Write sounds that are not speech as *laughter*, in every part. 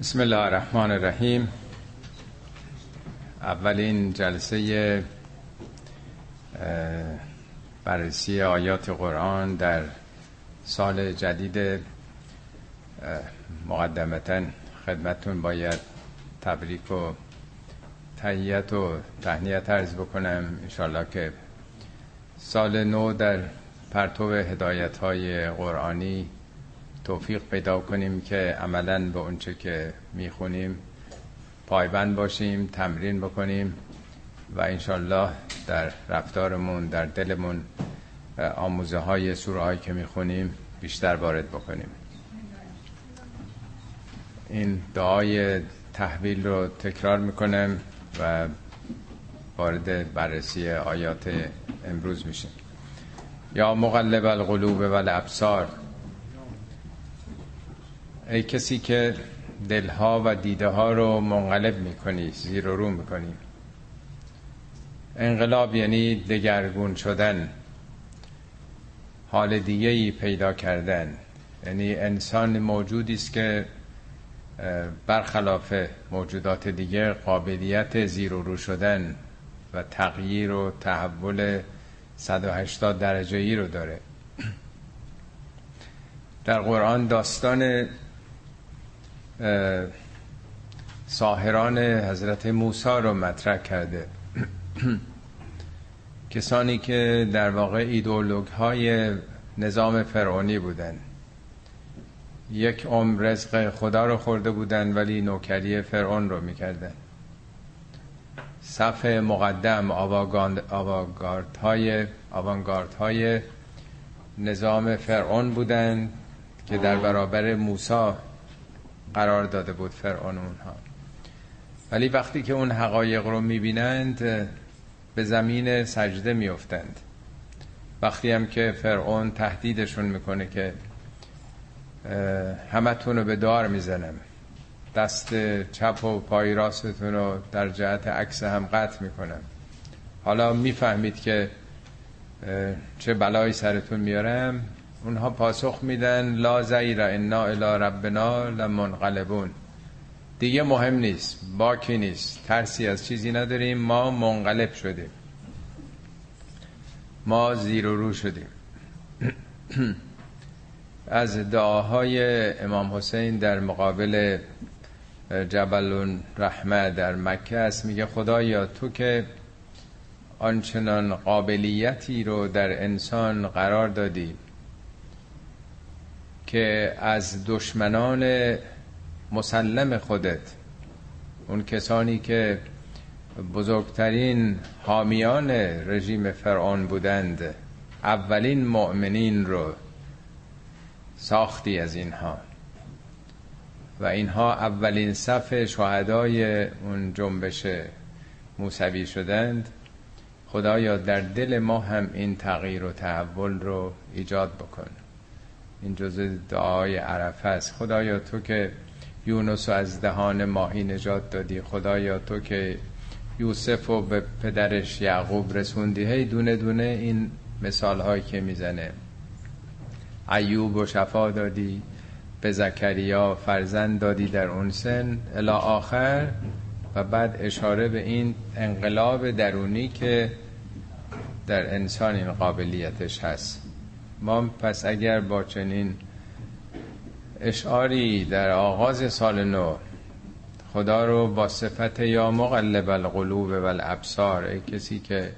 بسم الله الرحمن الرحیم اولین جلسه بررسی آیات قرآن در سال جدید مقدمتا خدمتون باید تبریک و تهیت و تهنیت عرض بکنم انشالله که سال نو در پرتو هدایت های قرآنی توفیق پیدا کنیم که عملا به اونچه که می‌خونیم پایبند باشیم تمرین بکنیم و انشالله در رفتارمون در دلمون آموزه های سوره هایی که می‌خونیم بیشتر وارد بکنیم. این دعای تحویل رو تکرار می‌کنم و وارد بررسی آیات امروز میشیم. یا مقلب القلوب و الابصار. ای کسی که دلها و دیده ها رو منقلب می‌کنی زیر و رو می‌کنی. انقلاب یعنی دگرگون شدن حال دیگه ای پیدا کردن. یعنی انسان موجودی است که برخلاف موجودات دیگه قابلیت زیر و رو شدن و تغییر و تحول 180 درجه ای رو داره. در قرآن داستان ساهران حضرت موسی رو مطرح کرده. *clears throat* کسانی که در واقع ایدولوگ های نظام فرعونی بودن. یک عمر رزق خدا رو خورده بودن ولی نوکری فرعون رو می‌کردن. صف مقدم آوانگارد های, های نظام فرعون بودن که در برابر موسی قرار داده بود فرعون اونها. ولی وقتی که اون حقایق رو می‌بینند به زمین سجده میفتند وقتی هم که فرعون تهدیدشون می‌کنه که همتون رو به دار می‌زنم. دست چپ و پای راستتون رو در جهت عکس هم قطع می‌کنم. حالا می‌فهمید که چه بلایی سرتون میارم. اونها پاسخ میدن لا زیر انا الى ربنا لمنقلبون. دیگه مهم نیست باکی نیست ترسی از چیزی نداریم ما منقلب شدیم. ما زیر و رو شدیم. *clears throat* از دعاهای امام حسین در مقابل جبل رحمه در مکه است میگه خدایا تو که آنچنان قابلیتی رو در انسان قرار دادی که از دشمنان مسلم خودت اون کسانی که بزرگترین حامیان رژیم فرعون بودند اولین مؤمنین رو ساختی از اینها. و اینها اولین صف شهدای اون جنبش موسوی شدند. خدایا در دل ما هم این تغییر و تحول رو ایجاد بکن. این جزء دعای عرفه است. خدایا تو که یونس از دهان ماهی نجات دادی. خدایا تو که یوسف رو به پدرش یعقوب رسوندی. هی دونه دونه این مثال هایی که می‌زنه. ایوب و شفا دادی به زکریا فرزند دادی در اون سن الا آخر و بعد اشاره به این انقلاب درونی که در انسان این قابلیتش هست. ما پس اگر با چنین اشعاری در آغاز سال نو خدا رو با صفت یا مقلب القلوب و الابصار ای کسی که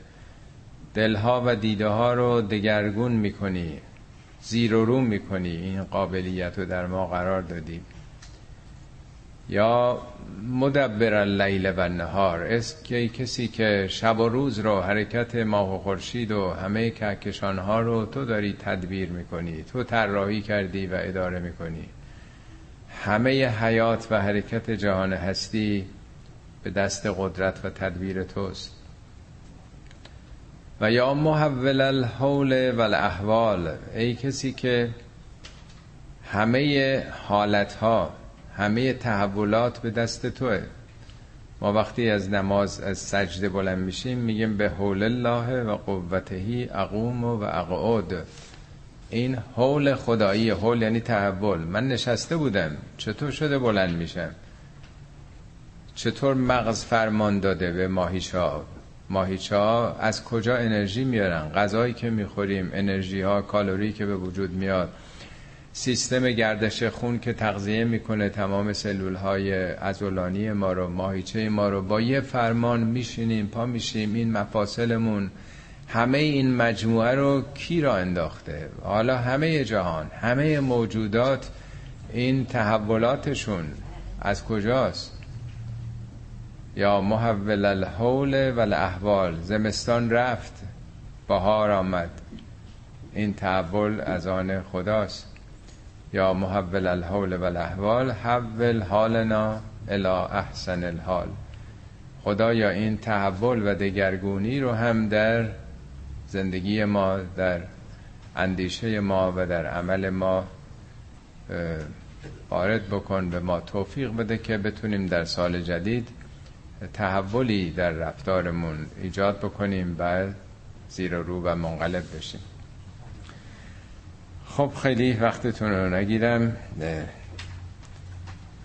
دلها و دیده ها رو دگرگون می‌کنی زیر و رو می‌کنی این قابلیت رو در ما قرار دادی. یا مدبر اللیل و نهار است کسی که شب و روز رو حرکت ماه و خورشید و همه کهکشان ها رو تو داری تدبیر می‌کنی تو طراحی کردی و اداره می‌کنی. همه حیات و حرکت جهان هستی به دست قدرت و تدبیر توست. و یا محول الحول و الاحوال ای کسی که همه حالت ها همه تحولات به دست توه. ما وقتی از نماز از سجده بلند میشیم میگیم به حول الله و قوتهی اقوم و اقعود این حول خدایی حول یعنی تحول. من نشسته بودم. چطور شده بلند میشم؟ چطور مغز فرمان داده به ماهیچا ماهیچا از کجا انرژی میارن؟ غذایی که می‌خوریم انرژی ها کالری که به وجود میاد. سیستم گردش خون که تغذیه می‌کنه تمام سلول های ازولانی ما رو ماهیچه ما رو با یه فرمان میشینیم پا میشیم این مفاصلمون همه این مجموعه رو کی را انداخته؟ حالا همه جهان همه موجودات این تحولاتشون از کجاست؟ یا محول الحول و الاحوال زمستان رفت بهار آمد. این تحول از آن خداست. یا محول الحول و الاحوال حول حالنا الى احسن الحال. خدا یا این تحول و دگرگونی رو هم در زندگی ما در اندیشه ما و در عمل ما وارد بکن به ما توفیق بده که بتونیم در سال جدید تحولی در رفتارمون ایجاد بکنیم بعد زیر رو و منقلب بشیم. خب خیلی وقتتون رو نگیرم.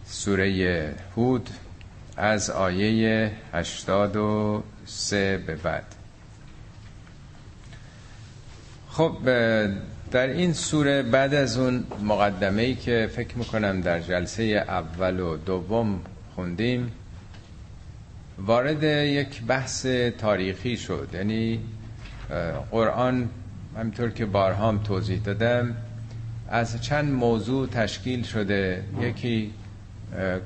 سوره هود از آیه 83 به بعد. خب در این سوره بعد از اون مقدمه ای که فکر می‌کنم در جلسه اول و دوم خوندیم وارد یک بحث تاریخی شد. یعنی قرآن همینطور که بارهام توضیح دادم از چند موضوع تشکیل شده. یکی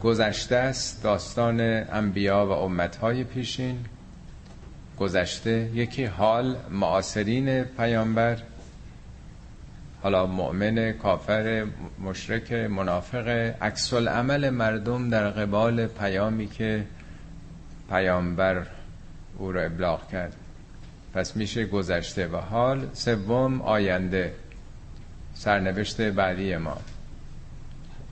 گذشته است داستان انبیا و امتهای پیشین. گذشته یکی حال معاصرین پیامبر. حالا مؤمن کافر مشرک منافق. عکس عمل مردم در قبال پیامی که پیامبر او را ابلاغ کرد. پس میشه گذشته و حال. سوم آینده. سرنوشت بعدی ما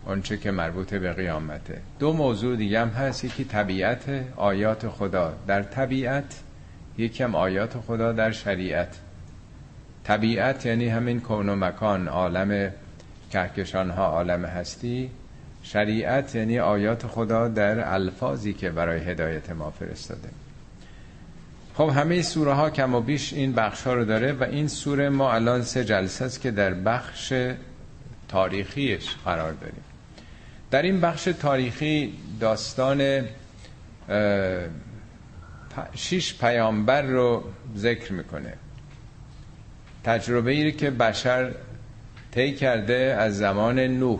اونچه که مربوط به قیامته. دو موضوع دیگه هم هست. یکی طبیعت آیات خدا. در طبیعت یکم آیات خدا در شریعت. طبیعت یعنی همین کون و مکان عالم کهکشان ها عالم هستی. شریعت یعنی آیات خدا در الفاظی که برای هدایت ما فرستاده. خب همه سوره ها کم و بیش این بخش ها رو داره و این سوره ما الان سه جلسه است که در بخش تاریخیش قرار داریم. در این بخش تاریخی داستان شش پیامبر رو ذکر می‌کنه. تجربه ای که بشر طی کرده از زمان نوح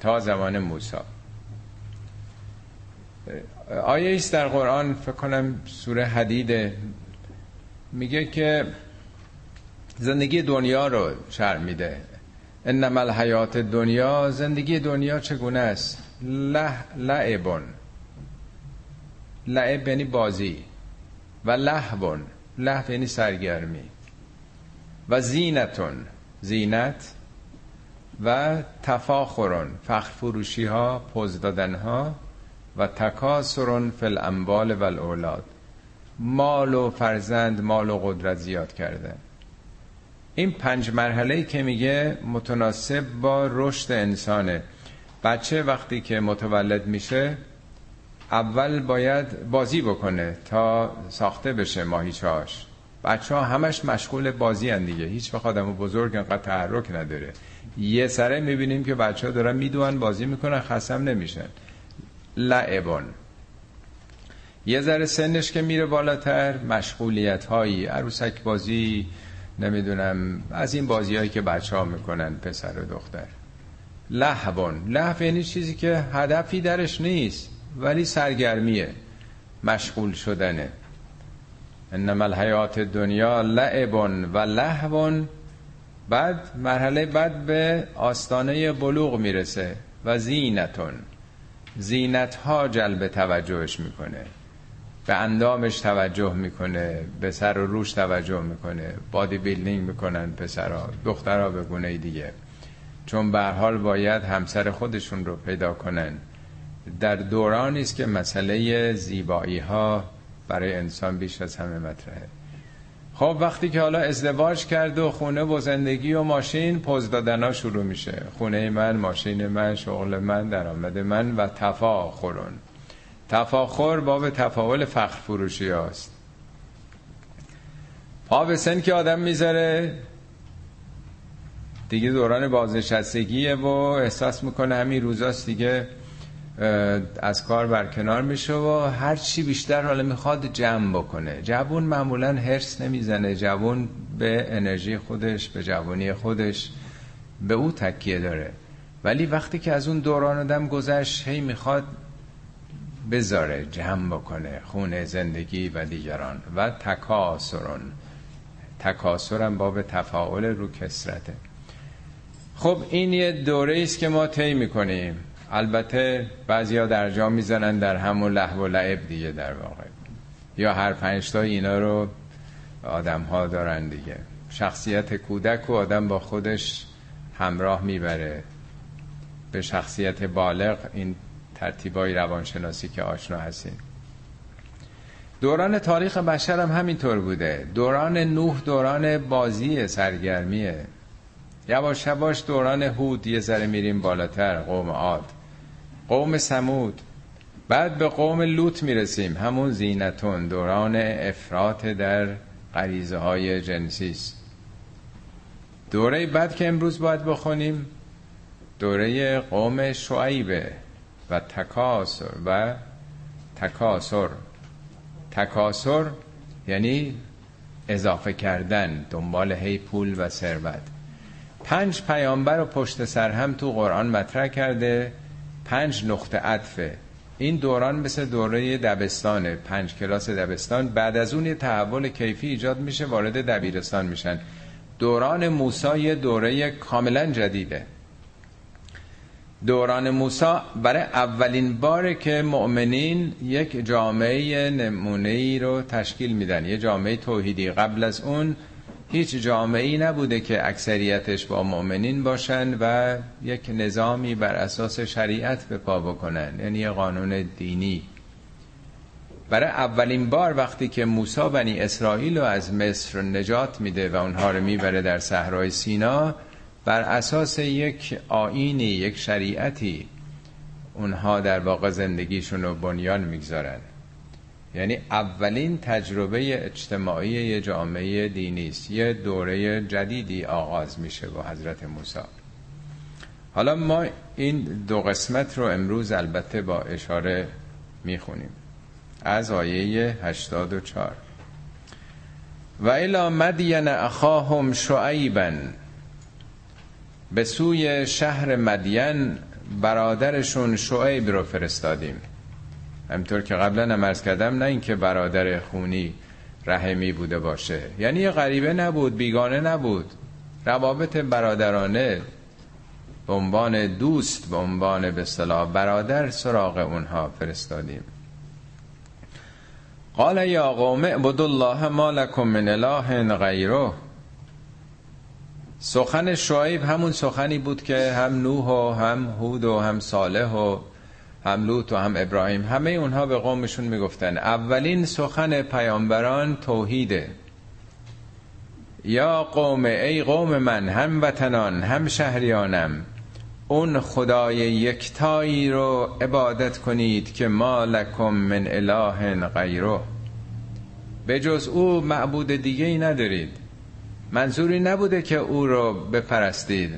تا زمان موسی. آیه ایست در قرآن فکر کنم سوره حدیده میگه که زندگی دنیا رو شرم میده. انما الحیات دنیا زندگی دنیا چگونه است؟ لعبون. لعب یعنی بازی و لحبون لحب یعنی سرگرمی. و زینتون. زینت و تفاخرون. فخر فروشی ها پوز دادن ها و تکاسرون فی الاموال و الاولاد. مال و فرزند مال و قدرت زیاد کرده. این پنج مرحله که میگه متناسب با رشد انسانه. بچه وقتی که متولد میشه اول باید بازی بکنه تا ساخته بشه ماهیچهاش بچه ها همش مشغول بازی هن دیگه. هیچ وقت آدم بزرگ انقدر تحرک نداره. یه سره می‌بینیم که بچه ها دارن می‌دونن بازی می‌کنن خسم نمیشن. لعبان. یه ذره سنش که میره بالاتر مشغولیت هایی عروسک بازی نمی‌دونم از این بازی هایی که بچه ها می‌کنن پسر و دختر. لحبان لحب یعنی چیزی که هدفی درش نیست ولی سرگرمیه مشغول شدنه. انما الحیات دنیا لعبون و لحبون بعد مرحله بعد به آستانه بلوغ می‌رسه و زینتون. زینت ها جلب توجهش می‌کنه. به اندامش توجه می‌کنه به سر و روش توجه می‌کنه. بادی بیلدینگ می‌کنن پسرها دخترها به گونه دیگه. چون به حال باید همسر خودشون رو پیدا کنن. در دورانی است که مسئله زیبایی ها برای انسان بیش از همه مطرحه. خب وقتی که حالا ازدواج کرد و خونه و زندگی و ماشین پوز دادن ها شروع میشه. خونه من ماشین من شغل من درآمد من و تفاخرون. تفاخر باب تفاول فخر فروشی هاست. پا به سن که آدم می‌ذاره دیگه دوران بازنشستگیه و احساس می‌کنه همین روزاست دیگه. از کار برکنار میشه و هر چی بیشتر حالا می‌خواد جمع بکنه. جوون معمولا هرس نمی‌زنه. جوون به انرژی خودش به جوانی خودش به او تکیه داره. ولی وقتی که از اون دوران آدم گذشت هی می‌خواد بذاره جمع بکنه خونه زندگی و دیگران. و تکاسرون. تکاسرم باب تفاعل رو کسرته خب این یه دوره است که ما طی می‌کنیم. البته بعضیا در جا می‌زنن در همون لحو و لعب دیگه در واقع. یا هر پنج اینا رو آدم ها دارن دیگه. شخصیت کودک و آدم با خودش همراه می‌بره. به شخصیت بالغ این ترتیبای روانشناسی که آشنا هستیم. دوران تاریخ بشر هم همینطور بوده. دوران نوح دوران بازی سرگرمیه. یواش یواش دوران هود یه ذره میریم بالاتر قوم عاد. قوم سمود بعد به قوم لوط می‌رسیم. همون زینتون دوران افراط در غریزه های جنسیست دوره بعد که امروز باید بخونیم دوره قوم شعیبه و تکاسر و تکاسر. تکاسر یعنی اضافه کردن دنبال هی پول و ثروت. پنج پیامبر رو پشت سر هم تو قرآن مطرح کرده پنج نقطه عطفه. این دوران مثل دوره دبستانه. پنج کلاس دبستان. بعد از اون یه تحول کیفی ایجاد میشه وارد دبیرستان میشن. دوران موسی یه دوره کاملا جدیده. دوران موسی برای اولین باره که مؤمنین یک جامعه نمونه ای رو تشکیل میدن. یه جامعه توحیدی. قبل از اون هیچ جامعه ای نبوده که اکثریتش با مؤمنین باشن و یک نظامی بر اساس شریعت به پا بکنن یعنی یه قانون دینی. برای اولین بار وقتی که موسی بنی اسرائیل رو از مصر نجات میده و اونها رو می‌بره در صحرای سینا بر اساس یک آینی یک شریعتی اونها در واقع زندگیشون رو بنیان می‌گذارن. یعنی اولین تجربه اجتماعی یه جامعه دینی است. یه دوره جدیدی آغاز میشه با حضرت موسی. حالا ما این دو قسمت رو امروز البته با اشاره می‌خونیم. از آیه 84 و الا مدین اخاهم شعیبا. به سوی شهر مدین برادرشون شعیب رو فرستادیم. همطور که قبلا هم ارز کردم نه اینکه برادر خونی رحمی بوده باشه. یعنی یه غریبه نبود بیگانه نبود. روابط برادرانه به عنوان دوست به عنوان به صلاح برادر سراغ اونها فرستادیم. قال یا قوم اعبدوا الله ما لكم من اله غیره. سخن شعیب همون سخنی بود که هم نوح و هم هود و هم صالح و هم لوط و هم ابراهیم همه اونها به قومشون می‌گفتن اولین سخن پیامبران توحیده. یا قوم ای قوم من هم وطنان هم شهریانم اون خدای یکتایی رو عبادت کنید که ما لکم من اله غیره. به جز او معبود دیگه ای ندارید. منظوری نبوده که او رو بپرستید.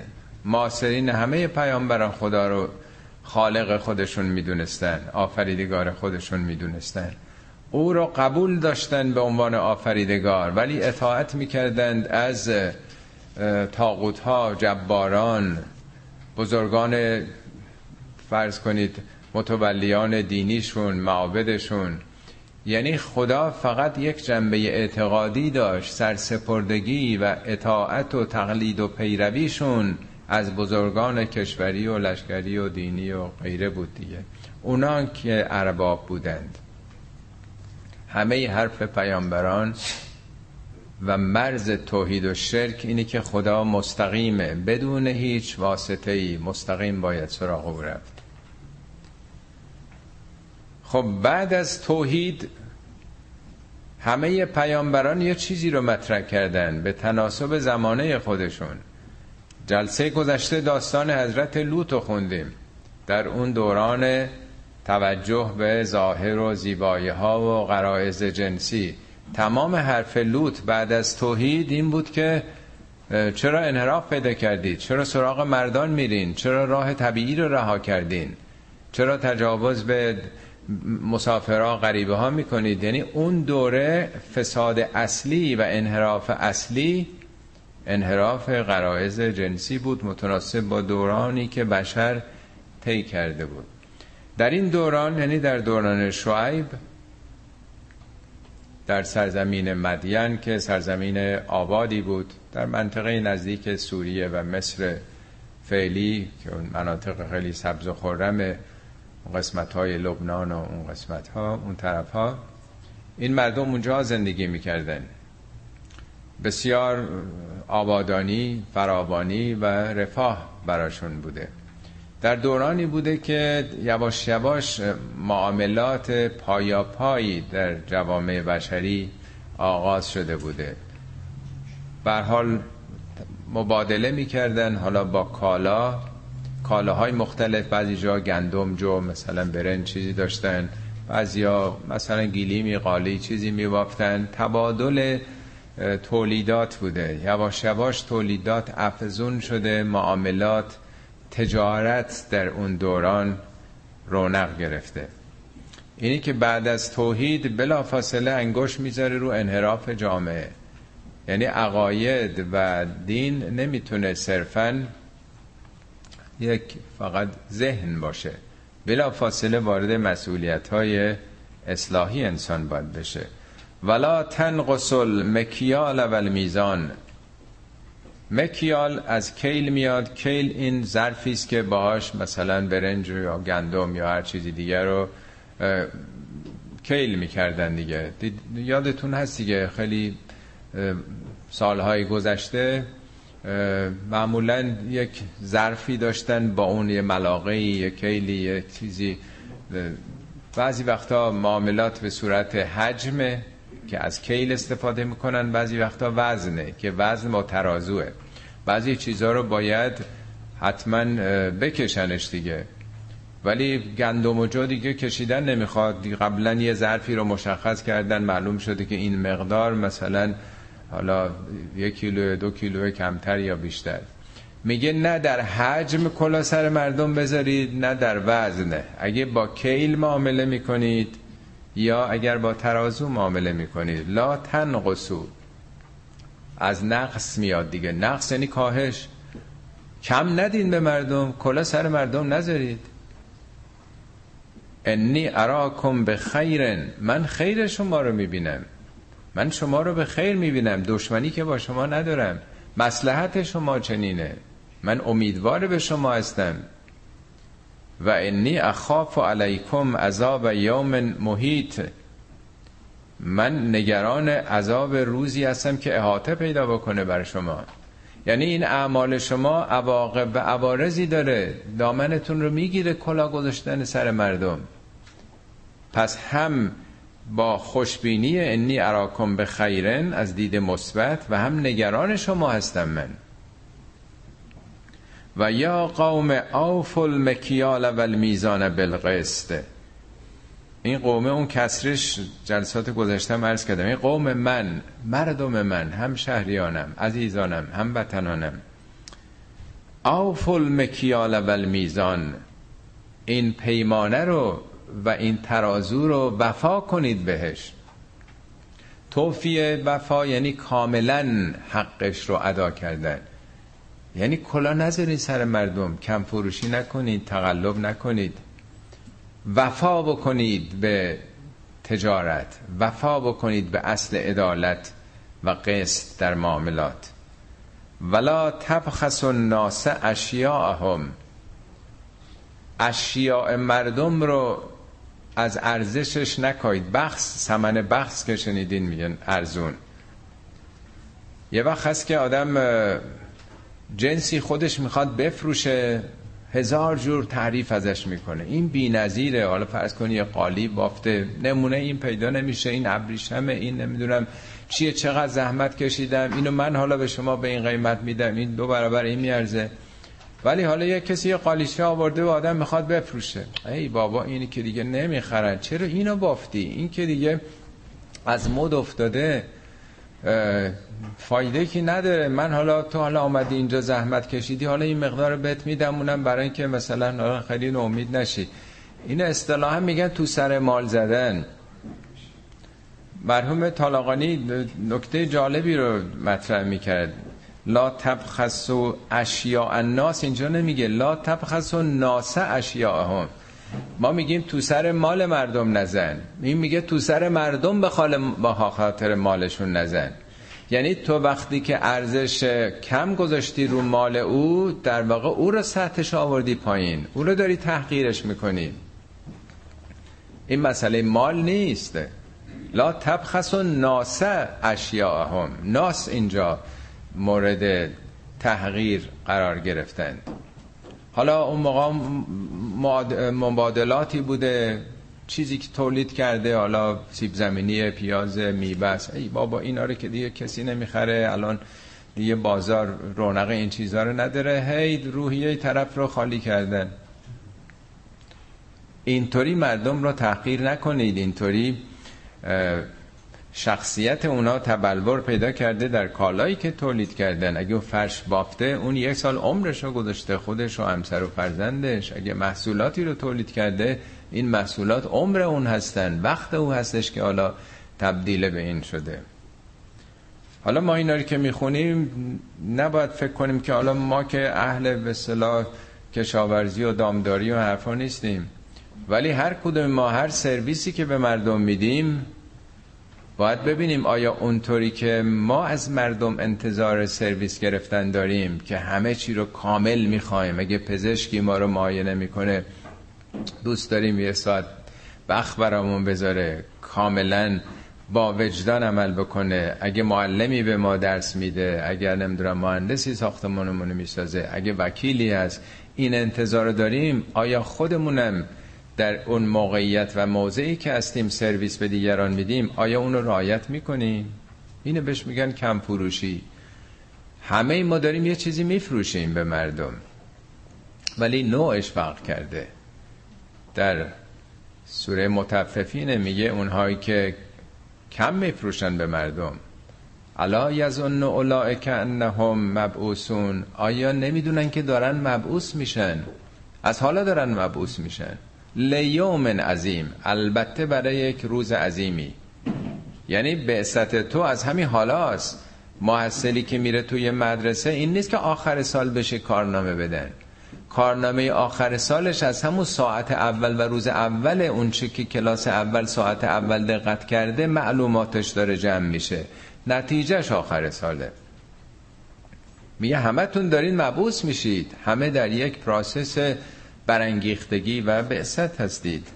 ماسرین همه پیامبران خدا رو خالق خودشون می‌دونستن آفریدگار خودشون می‌دونستن. او را قبول داشتن به عنوان آفریدگار ولی اطاعت می‌کردند از تاقوت ها جباران بزرگان فرض کنید متولیان دینیشون معابدشون. یعنی خدا فقط یک جنبه اعتقادی داشت سرسپردگی و اطاعت و تقلید و پیرویشون. از بزرگان کشوری و لشکری و دینی و غیره بود دیگه. اونا که ارباب بودند. همه حرف پیامبران و مرز توحید و شرک اینه که خدا مستقیمه. بدون هیچ واسطه ای مستقیم باید سراغ او رفت. خب بعد از توحید همه پیامبران یه چیزی رو مطرح کردن به تناسب زمانه خودشون. جلسه گذشته داستان حضرت لوط رو خوندیم. در اون دوران توجه به ظاهر و زیبایی ها و غرایز جنسی. تمام حرف لوط بعد از توحید این بود که چرا انحراف پیدا کردید؟ چرا سراغ مردان میرین؟ چرا راه طبیعی رو رها کردین؟ چرا تجاوز به مسافرها غریبه ها می‌کنید؟ یعنی اون دوره فساد اصلی و انحراف اصلی انحراف غرایز جنسی بود متناسب با دورانی که بشر طی کرده بود. در این دوران یعنی در دوران شعیب در سرزمین مدین که سرزمین آبادی بود در منطقه نزدیک سوریه و مصر فعلی که اون مناطق خیلی سبز و خرم اون قسمت های لبنان و اون قسمت ها اون طرف ها این مردم اونجا زندگی می‌کردن. بسیار آبادانی فراوانی و رفاه براشون بوده. در دورانی بوده که یواش یواش معاملات پایی در جوامع بشری آغاز شده بوده. بر حال مبادله می‌کردن حالا با کالا. کالاهای مختلف بعضی جا گندم جو مثلا برنج چیزی داشتن. بعضیا مثلا گیلیمی قالی چیزی میبافتن. تبادل تولیدات بوده. یواش یواش تولیدات افزون شده معاملات تجارت در اون دوران رونق گرفته. اینی که بعد از توحید بلا فاصله انگوش می‌ذاره رو انحراف جامعه. یعنی عقاید و دین نمی‌تونه صرفا یک فقط ذهن باشه. بلا فاصله وارد مسئولیت های اصلاحی انسان باید بشه. ولا تنقص المکیال و المیزان مکیال از کیل میاد کیل این ظرفی است که باهاش مثلا برنج یا گندم یا هر چیزی دیگر رو کیل می‌کردن دیگه. یادتون هست دیگه خیلی سالهای گذشته معمولا یک ظرفی داشتن با اون یه ملاقه یه کیلی یه چیزی. بعضی وقتا معاملات به صورت حجمه که از کیل استفاده می‌کنن بعضی وقتا وزنه که وزن با ترازوه. بعضی چیزها رو باید حتما بکشنش دیگه. ولی گندم و جو دیگه کشیدن نمی‌خواد. قبلا یه ظرفی رو مشخص کردن معلوم شده که این مقدار مثلا حالا یک کیلو دو کیلو کمتر یا بیشتر. میگه نه در حجم کلا سر مردم بذارید نه در وزن اگه با کیل معامله می‌کنید یا اگر با ترازو معامله می‌کنید لا تنقصو. از نقص میاد دیگه. نقص یعنی کاهش. کم ندین به مردم. کلا سر مردم نذارید. انی اراکم به خیرن من خیر شما رو می‌بینم. من شما رو به خیر می‌بینم. دشمنی که با شما ندارم. مسلحت شما چنینه. من امیدوار به شما هستم. و انی اخاف علیکم عذاب یوم محیط. من نگران عذاب روزی هستم که احاطه پیدا بکنه بر شما. یعنی این اعمال شما عواقب و عوارضی داره. دامنتون رو می‌گیره کلا گذاشتن سر مردم. پس هم با خوشبینی انی اراکم به خیرن از دید مثبت و هم نگران شما هستم من. و یا قوم اوف المکیال و المیزان بالقسط. این قومه اون کسرش جلسات گذشته عرض کردم. این قوم من مردم من هم شهریانم عزیزانم هم وطنانم. اوف المکیال و المیزان این پیمانه رو و این ترازو رو وفا کنید بهش. توفیه وفا یعنی کاملا حقش رو ادا کردن. یعنی کلا نذارید سر مردم. کم فروشی نکنید تقلب نکنید. وفا بکنید به تجارت. وفا بکنید به اصل عدالت و قسط در معاملات. ولا تبخس الناس اشیاءهم. اشیاء مردم رو از ارزشش نکایید. بخص سمن بخص که شنیدین میگن ارزون. یه وقت هست که آدم جنسی خودش می‌خواد بفروشه هزار جور تعریف ازش می‌کنه. این بی نظیره حالا فرض کنی یه قالی بافته نمونه این پیدا نمیشه این ابریشمه این نمی‌دونم چیه چقدر زحمت کشیدم اینو من حالا به شما به این قیمت میدم این دو برابر این میارزه. ولی حالا یه کسی یه قالیچه آورده و آدم می‌خواد بفروشه. ای بابا اینی که دیگه نمی‌خرن. چرا اینو بافتی؟ این که دیگه از مد افتاده. فایده که نداره. من حالا تو حالا آمدی اینجا زحمت کشیدی حالا این مقدار بهت میدم اونم برای اینکه مثلا خیلی نومید نشی. این اصطلاحا میگن تو سر مال زدن. مرحوم طالاقانی نکته جالبی رو مطرح می‌کرد. لا تبخسو اشیاء الناس. اینجا نمیگه. لا تبخسو ناس اشیاءهم. ما میگیم تو سر مال مردم نزن. این میگه تو سر مردم به خاطر مالشون نزن. یعنی تو وقتی که ارزش کم گذاشتی رو مال او در واقع او رو سطحش آوردی پایین. او رو داری تحقیرش می‌کنی. این مسئله مال نیست. لا تبخس و ناسه اشیاءهم. ناس اینجا مورد تحقیر قرار گرفتند. حالا اون موقع مبادلاتی بوده چیزی که تولید کرده حالا سیب زمینی پیاز میبس ای بابا اینا رو که دیگه کسی نمی‌خره. الان دیگه بازار رونق این چیزها رو نداره. هی روحیه طرف رو خالی کردن. اینطوری مردم رو تحقیر نکنید. اینطوری شخصیت اونا تبلور پیدا کرده در کالایی که تولید کردن. اگه فرش بافته اون یک سال عمرش رو گذاشته خودش و همسر و فرزندش. اگه محصولاتی رو تولید کرده این محصولات عمر اون هستن وقت او هستش که حالا تبدیل به این شده. حالا ما اینا رو که می‌خونیم نباید فکر کنیم که حالا ما که اهل به صلاح کشاورزی و دامداری و حرفا نیستیم. ولی هر کدوم ما هر سرویسی که به مردم میدیم باید ببینیم آیا اونطوری که ما از مردم انتظار سرویس گرفتن داریم که همه چی رو کامل می‌خوایم. اگه پزشکی ما رو معاینه می‌کنه دوست داریم یه ساعت بخ برامون بذاره کاملا با وجدان عمل بکنه. اگه معلمی به ما درس میده اگر نمی‌دونم مهندسی ساختمانمون می‌سازه اگه وکیلی هست این انتظار داریم آیا خودمونم در اون موقعیت و موضعی که هستیم سرویس به دیگران میدیم آیا اون رو رعایت می‌کنیم؟ اینو بهش میگن کم فروشی همه ما داریم یه چیزی میفروشیم به مردم. ولی نوعش فرق کرده. در سوره متففین میگه اونهایی که کم میفروشن به مردم. الا یظن اولئک انهم مبعوثون. آیا نمی‌دونن که دارن مبعوث میشن؟ از حالا دارن مبعوث میشن. لیوم عظیم البته برای یک روز عظیمی. یعنی بعثت تو از همین حالاست محصلی که میره توی مدرسه این نیست که آخر سال بشه کارنامه بدن. کارنامه آخر سالش از همون ساعت اول و روز اول اون که کلاس اول ساعت اول دقت کرده معلوماتش داره جمع میشه. نتیجهش آخر ساله. میگه همه تون دارین مبوس میشید. همه در یک پراسس برانگیختگی و بعثت هستید.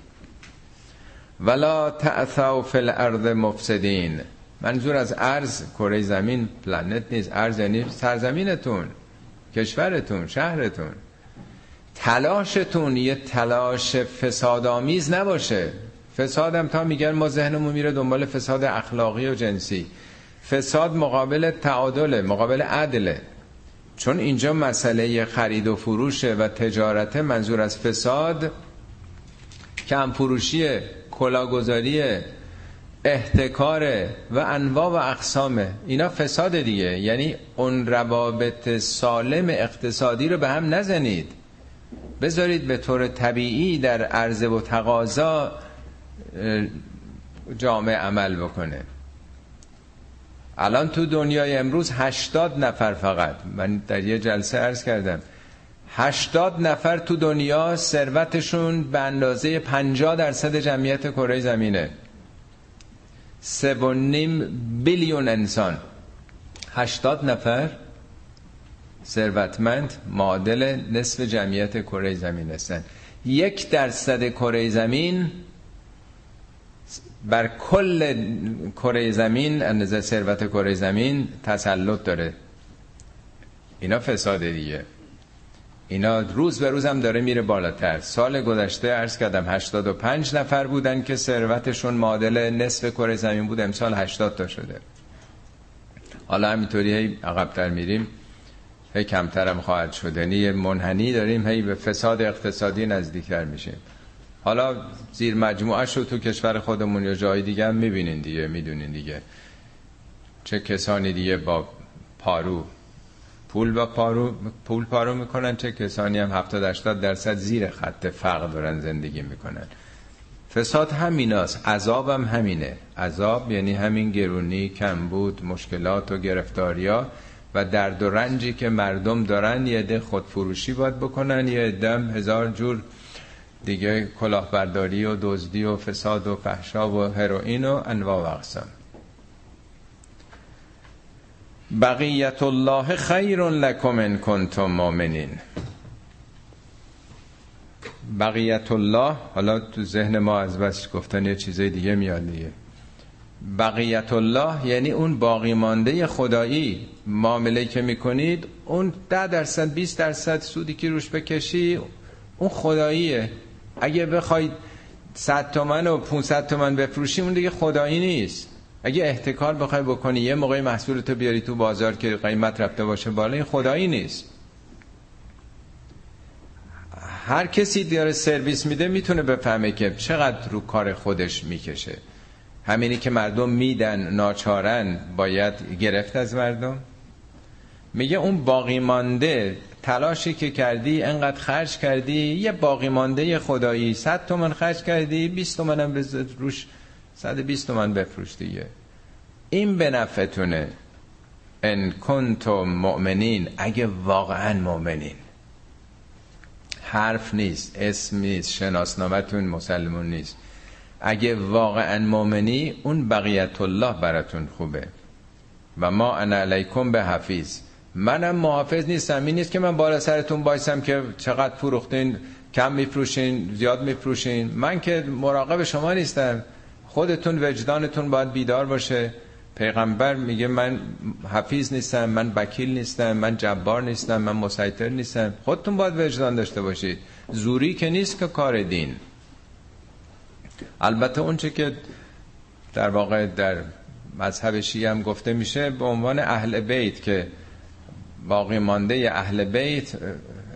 ولا تعثوا فی الارض مفسدین منظور از ارز کره زمین پلنت نیست. ارز یعنی سرزمینتون کشورتون شهرتون. تلاشتون یه تلاش فسادآمیز نباشه. فسادم تا میگن ما ذهنمون میره دنبال فساد اخلاقی و جنسی. فساد مقابل تعادله مقابل عدله. چون اینجا مسئله خرید و فروشه و تجارت منظور از فساد کم فروشی کلاگذاری احتکار و انواع و اقسامه اینا فساد دیگه. یعنی اون روابط سالم اقتصادی رو به هم نزنید. بذارید به طور طبیعی در عرضه و تقاضا جامعه عمل بکنه. الان تو دنیای امروز 80 نفر فقط. من در یه جلسه عرض کردم. 80 نفر تو دنیا ثروتشون به اندازه 50 درصد جمعیت کره زمینه. 3.5 بیلیون انسان. 80 نفر ثروتمند معادل نصف جمعیت کره زمین هستن. یک درصد کره زمین بر کل کره زمین اندازه ثروت کره زمین تسلط داره. اینا فساد دیگه. اینا روز به روز هم داره میره بالاتر. سال گذشته عرض کردم 85 نفر بودن که ثروتشون معادل نصف کره زمین بود امسال 80 تا شده. حالا همینطوری عقبتر میریم. هی کمترم خواهد شد یعنی منحنی داریم هی به فساد اقتصادی نزدیکتر میشیم. حالا زیر مجموعه شد تو کشور خودمون یا جای دیگه هم می‌بینین دیگه می‌دونین دیگه. چه کسانی دیگه با پارو پول با پارو پول پارو می‌کنن چه کسانی هم 70 80 درصد زیر خط فقر دارن زندگی می‌کنن. فساد همیناست عذاب هم همینه. عذاب یعنی همین گرونی کمبود مشکلات و گرفتاریا و درد و رنجی که مردم دارن یه عده خودفروشی باید بکنن یه عده هزار جور دیگه کلاهبرداری و دزدی و فساد و فحشا و هروئین و انواع و اقسام. بقیت الله خیر لکم ان کنتم مؤمنین. بقیت الله حالا تو ذهن ما از بس گفتن یه چیزای دیگه میاد دیگه. بقیت الله یعنی اون باقی مانده خدایی. معامله که می‌کنید اون ده درصد 20 درصد سودی که روش بکشی اون خداییه. اگه بخواید 100 تومن و 500 تومن بفروشی اون دیگه خدایی نیست. اگه احتکار بخوای بکنی یه موقعی محصولتو بیاری تو بازار که قیمت رفته باشه بالا این خدایی نیست. هر کسی داره سرویس میده می‌تونه بفهمه که چقدر رو کار خودش می‌کشه. همینی که مردم میدن ناچارن باید گرفت از مردم. میگه اون باقی مانده تلاشی که کردی انقدر خرج کردی یه باقی مانده خدایی 100 تومن خرج کردی 20 تومن هم بزد روش 120 تومن بفروش دیگه. این به نفعتونه. ان کنتم مؤمنین. اگه واقعا مؤمنین. حرف نیست اسم نیست شناسنامتون مسلمون نیست. اگه واقعا مؤمنی اون بقیت الله براتون خوبه. و ما انا علیکم به حفیظ منم محافظ نیستم. این نیست که من بالا سرتون بایسم که چقدر فروختین کم میفروشین زیاد میفروشین. من که مراقب شما نیستم. خودتون وجدانتون باید بیدار باشه. پیغمبر میگه من حفیظ نیستم من وکیل نیستم من جبار نیستم من مسیطر نیستم. خودتون باید وجدان داشته باشید. زوری که نیست که کار دین. البته اونچه که در واقع در مذهب شیعه هم گفته میشه به عنوان اهل بیت که باقی مانده اهل بیت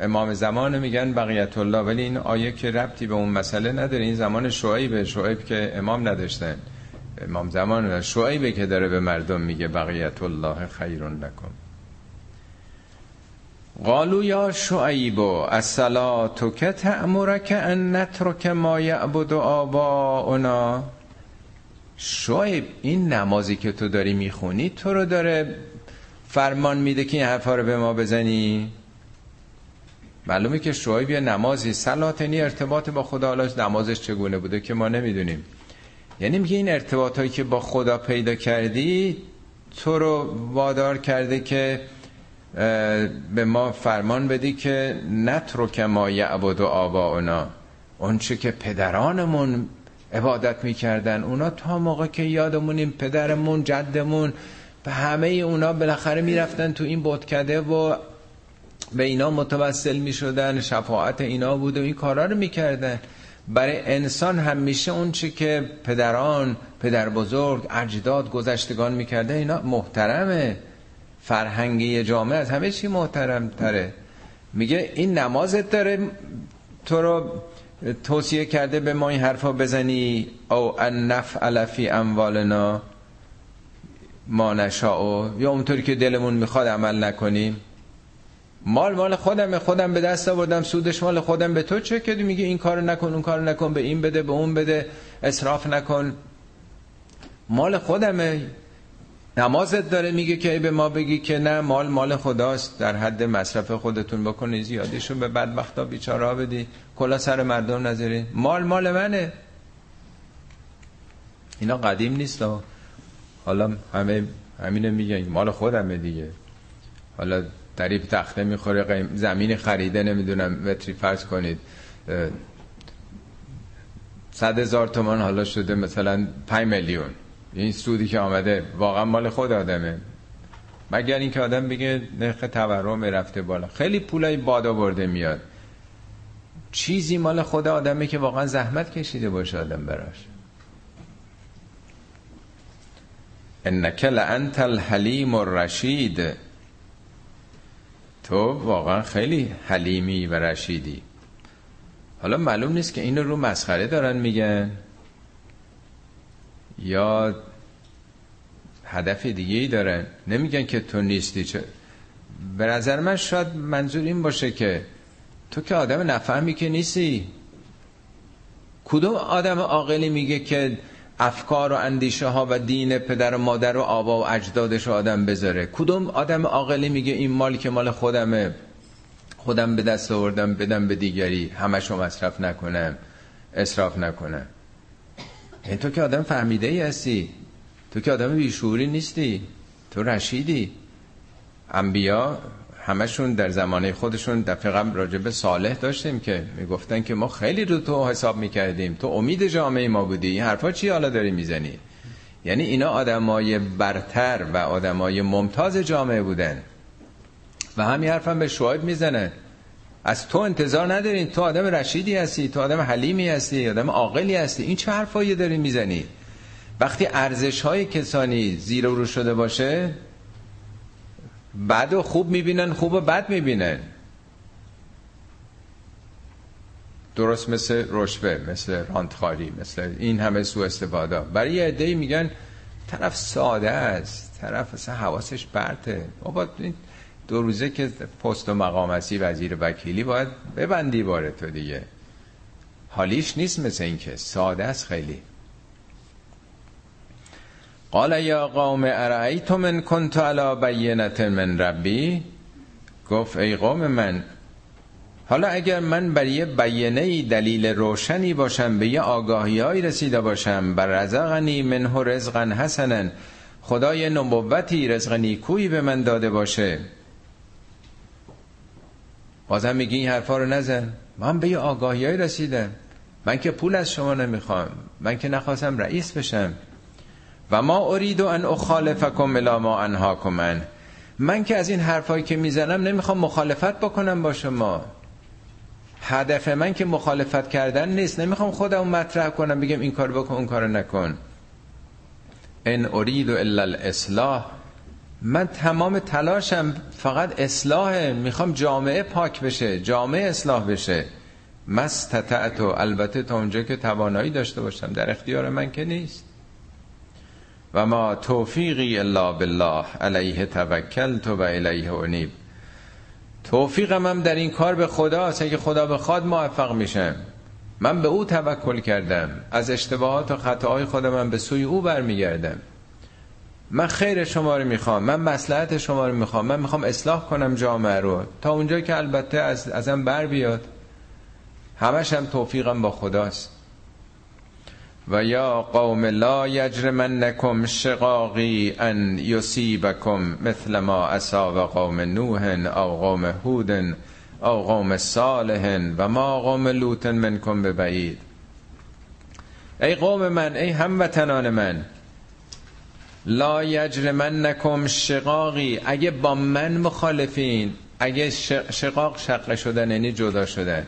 امام زمان میگن بقیت الله ولی این آیه که ربطی به اون مسئله نداره. این زمان شعیب شعیب که امام نداشتن. امام زمان شعیبه که داره به مردم میگه بقیت الله خیر لکم. قالو یا شعیب الصلاة که تأمرک ان نترک ما یعبد آباؤنا؟ شعیب این نمازی که تو داری می‌خونی تو رو داره فرمان میده که این حرفا رو به ما بزنی؟ معلومه که شعیب نمازی. سلاتنی ارتباط با خدا. حالا نمازش چگونه بوده که ما نمی‌دونیم. یعنی میگه این ارتباط هایی که با خدا پیدا کردی تو رو وادار کرده که به ما فرمان بدی که نترک ما یعبد و آباؤنا اونچه که پدرانمون عبادت می‌کردن اونا تا موقع که یادمونیم پدرمون جدمون و همه اونا بالاخره می‌رفتن تو این بودکده و به اینا متوسل می‌شدن شفاعت اینا بود و این کارا رو می‌کردن. برای انسان همیشه اون چی که پدران پدر بزرگ اجداد گذشتگان می‌کرده اینا محترمه. فرهنگی جامعه از همه چی محترم تره میگه این نمازت داره تو رو توصیه کرده به ما این حرفا بزنی. او ان نفعل فی اموالنا. ما نشاء. یا اونطوری که دلمون می‌خواد عمل نکنیم. مال مال خودم خودم به دست آوردم سودش مال خودم. به تو چه کردی میگه این کارو نکن اون کارو نکن به این بده به اون بده. اسراف نکن. مال خودمه. نمازت داره میگه که به ما بگی که نه مال مال خداست. در حد مصرف خودتون بکنی زیادیشو به بدبختا بیچاره بدی. کلا سر مردم نذاری. مال مال منه. اینا قدیم نیست حالا همه همینه میگن. مال خودمه دیگه. حالا دریب تخته می‌خوره قیم زمین خریده نمی‌دونم. متری فرض کنید. صد هزار تومان حالا شده مثلا 5 میلیون. این سودی که آمده واقعا مال خود آدمه. مگر اینکه آدم بگه نرخ تورم رفته بالا. خیلی پولای بادا برده میاد. چیزی مال خود آدمه که واقعا زحمت کشیده باشه آدم براش. انک لانت الحلیم الرشید تو واقعا خیلی حلیمی و رشیدی. حالا معلوم نیست که اینو رو مسخره دارن میگن. یا هدف دیگه ای دارن. نمیگن که تو نیستی. چه به نظر من شاید منظور این باشه که تو که آدم نفهمی که نیستی. کدوم آدم عاقلی میگه که افکار و اندیشه ها و دین پدر و مادر و آبا و اجدادش آدم بذاره. کدوم آدم عاقلی میگه این مال که مال خودمه؟ خودم به دست آوردم بدم به دیگری. همشو مصرف نکنم اصراف نکنم. این تو که آدم فهمیده ای هستی. تو که آدم بیشوری نیستی. تو رشیدی. انبیا همشون در زمانه خودشون دفعه قبل راجب صالح داشتیم که می‌گفتن که ما خیلی رو تو حساب می‌کردیم. تو امید جامعه ما بودی. این حرفا چی حالا داری می‌زنی؟ یعنی اینا آدمای برتر و آدمای ممتاز جامعه بودن. و همین حرفم به شواهد می‌زنن از تو انتظار ندارین. تو آدم رشیدی هستی تو آدم حلیمی هستی آدم عاقلی هستی. این چه حرفایی داری می‌زنی؟ وقتی ارزش های کسانی زیر رو شده باشه بد و خوب می‌بینن خوب و بد می‌بینن. درست مثل رشوه مثل رانتخاری مثل این همه سو استفاده. برای یه عده‌ای میگن طرف ساده است طرف اصلا حواسش برته بابا دو روزه که پست و مقام هستی وزیر وکیلی باید ببندی باره تو دیگه. حالیش نیست مثل این که ساده است خیلی. قال یا قوم ارائیتم من کنت علی بینت من ربی؟ گفت ای قوم من حالا اگر من بر یه بیانه دلیل روشنی باشم به یه آگاهی رسیده باشم بر رزقنی منه رزقا حسنا خدای نبوتی رزق نیکویی به من داده باشه. بازم میگی این حرفا رو نزن. من به یه آگاهی رسیدم. من که پول از شما نمی‌خوام. من که نخواستم رئیس بشم. و ما ارید ان اخالفکم الی ما انهاکم من من که از این حرفایی که می‌زنم نمی‌خوام مخالفت بکنم با شما. هدف من که مخالفت کردن نیست. نمی‌خوام خودم مطرح کنم بگم این کار بکن اون کار نکن. ان ارید الا الاصلاح. من تمام تلاشم فقط اصلاحه می‌خوام جامعه پاک بشه جامعه اصلاح بشه. مستطعت و البته تا اونجا که توانایی داشته باشم در اختیار من که نیست. و ما توفیقی الا بالله علیه توکلت و الیه انیب توفیقم هم در این کار به خدا که خدا بخواد موفق میشم. من به او توکل کردم. از اشتباهات و خطاهای خودم من به سوی او برمیگردم. من خیر شما رو می‌خوام من مسلحت شما رو می‌خوام من می‌خوام اصلاح کنم جامعه رو. تا اونجا که البته از ازم بر بیاد. همش هم توفیقم با خداست. و یا قوم لا یجرمنکم شقاقی ان یصیبکم مثل ما اصاب قوم نوح او قوم هود او قوم صالح و ما قوم لوط منکم به بعید ای قوم من ای هموطنان من لا یجرمنکم شقاقی. اگه با من مخالفین اگه شقاق شقه شدن یعنی جدا شدن.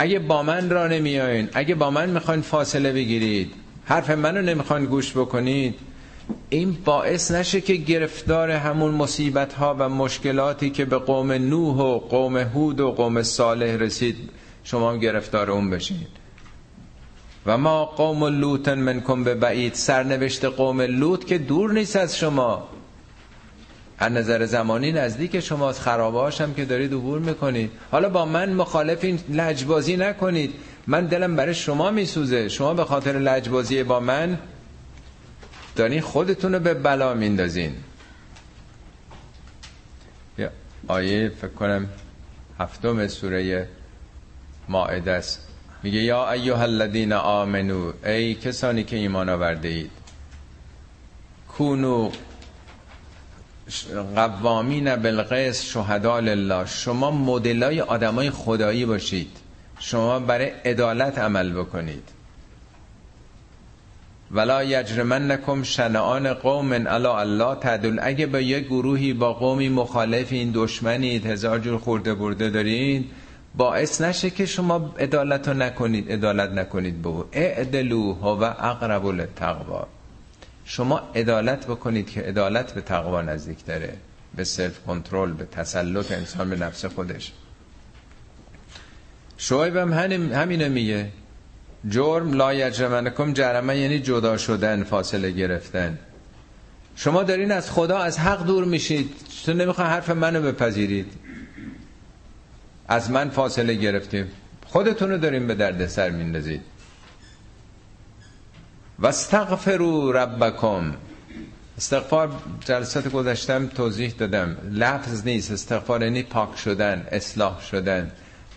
اگه با من را نمیاین اگه با من می‌خواین فاصله بگیرید حرف منو نمی‌خواین گوش بکنید این باعث نشه که گرفتار همون مصیبت ها و مشکلاتی که به قوم نوح و قوم هود و قوم صالح رسید شما هم گرفتار اون بشین. و ما قوم لوط منکم به بعید سرنوشت قوم لوط که دور نیست از شما. از نظر زمانی نزدیک شماست. خراباش هم که دارید عبور می‌کنید. حالا با من مخالف این لجبازی نکنید. من دلم برای شما میسوزه. شما به خاطر لجبازی با من دارین خودتون رو به بلا میندازین. آیه فکر کنم هفتم سوره ماعده است. میگه یا ایها الذین آمنو ای کسانی که ایمان آورده اید کونو قوامین بالقسط شهدا لله. شما مدلای آدمای خدایی باشید. شما برای عدالت عمل بکنید. ولا یجرمنکم شنعان قوم الا الله تعدل. اگه با یه گروهی با قومی مخالفین دشمنید هزار جور خورده برده دارید باعث نشه که شما عدالت رو نکنید عدالت نکنید به اعدلو هو اقرب للتقوا. شما عدالت بکنید که عدالت به تقوا نزدیک داره به سلف کنترل به تسلط انسان به نفس خودش. شعیب هم همینه میگه. جرم لا یجرمنکم جرمه یعنی جدا شدن فاصله گرفتن. شما دارین از خدا از حق دور میشید. تو نمی‌خوای حرف منو بپذیرید؟ از من فاصله گرفتیم. خودتونو داریم به درد سر میندازید. و استغفروا ربکم. استغفار جلسات گذاشتم توضیح دادم. لفظ نیست. استغفار یعنی پاک شدن اصلاح شدن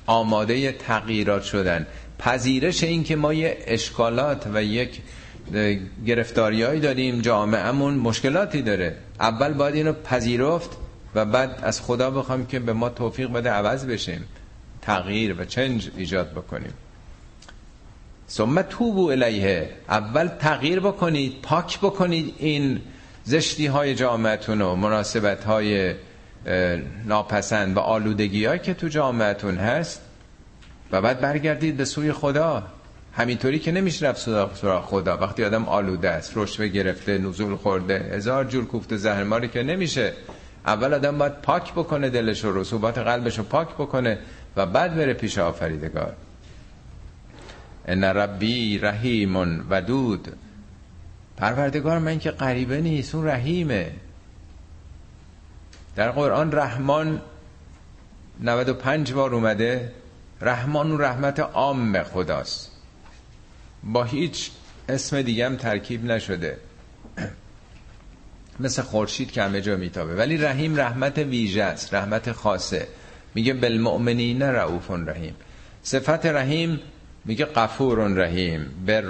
آماده تغییرات شدن. پذیرش این که ما یه اشکالات و یک گرفتاریایی داریم جامعهمون مشکلاتی داره. اول باید اینو پذیرفت و بعد از خدا بخوام که به ما توفیق بده عوض بشیم تغییر و چنج ایجاد بکنیم. ثم توبو الیه. اول تغییر بکنید پاک بکنید این زشتی های جامعتون و مناسبت های ناپسند و آلودگی که تو جامعتون هست و بعد برگردید به سوی خدا. همینطوری که نمیشه رفت سراغ خدا. وقتی آدم آلوده است رشوه گرفته نزول خورده هزار جور کوفت زهرماری که نمیشه. اول آدم باید پاک بکنه دلش رو رسوبات قلبش رو پاک بکنه و بعد بره پیش آفریدگار. ان ربی رحیم ودود پروردگار من که غریبه نیست اون رحیمه در قرآن رحمان 95 بار اومده رحمان اون رحمت عام خداست با هیچ اسم دیگه هم ترکیب نشده مثل خورشید که همه جا میتابه ولی رحیم رحمت ویژه است رحمت خاصه میگه بالمؤمنین رعوف رحیم صفت رحیم میگه قفور رحیم بر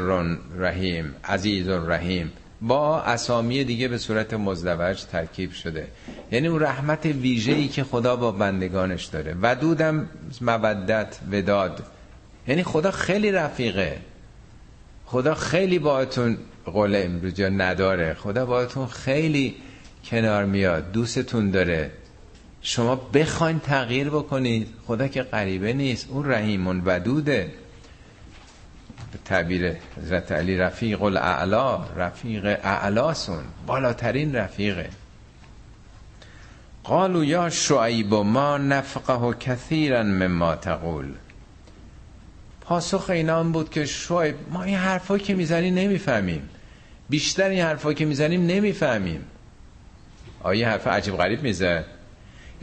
رحیم عزیز رحیم. با اسامی دیگه به صورت مزدوج ترکیب شده. یعنی اون رحمت ویژه‌ای که خدا با بندگانش داره. ودودم مودت وداد. یعنی خدا خیلی رفیقه. خدا خیلی باهاتون قول امروز نداره. خدا باهاتون خیلی کنار میاد دوستتون داره. شما بخواین تغییر بکنید. خدا که غریبه نیست. اون رحیمون ودوده. به تعبیر حضرت علی رفیق الاعلا رفیق اعلاسون بالاترین رفیقه قالو یا شعیب ما نفقه کثیرا مما تقول. پاسخ اینا هم بود که شعیب ما این حرفا که می‌زنی نمی‌فهمیم. بیشتر این حرفا که می‌زنیم نمی‌فهمیم. آیا حرف عجیب غریب می‌زد.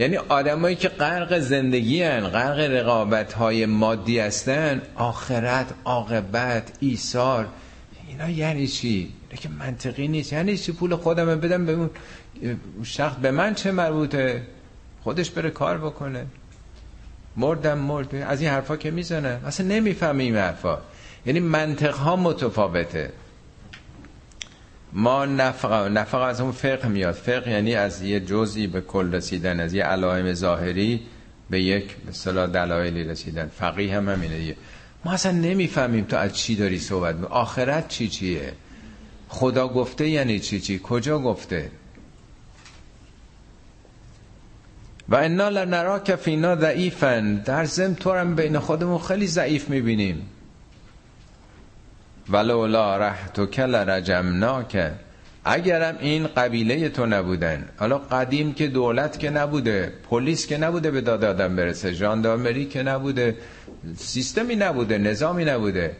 یعنی آدمایی که غرق زندگی هن غرق رقابت های مادی هستن آخرت عاقبت ایثار اینا یعنی چی؟ که منطقی نیست. یعنی چی؟ پول خودم بدم به اون شخص به من چه مربوطه؟ خودش بره کار بکنه. مردم مرد از این حرفا که می‌زنه. اصلا نمی‌فهمی این حرفا. یعنی منطق ها متفاوته. ما نفقه نفقه از اون فقه میاد. فقه یعنی از یه جزئی به کل رسیدن از یه علائم ظاهری به یک صلاح دلایلی رسیدن. فقیه هم همینه. دیگه ما اصلا نمی‌فهمیم تو از چی داری صحبت می آخرت چی چیه؟ خدا گفته یعنی چی چی؟ کجا گفته؟ و انا لنراک فینا ضعیفا. در زم تو هم بین خودمون خیلی ضعیف می‌بینیم. ولولا رحت کل رجمناک اگرم این قبیله تو نبودن. حالا قدیم که دولت که نبوده پلیس که نبوده به داد آدم برسه ژاندارمری که نبوده سیستمی نبوده نظامی نبوده.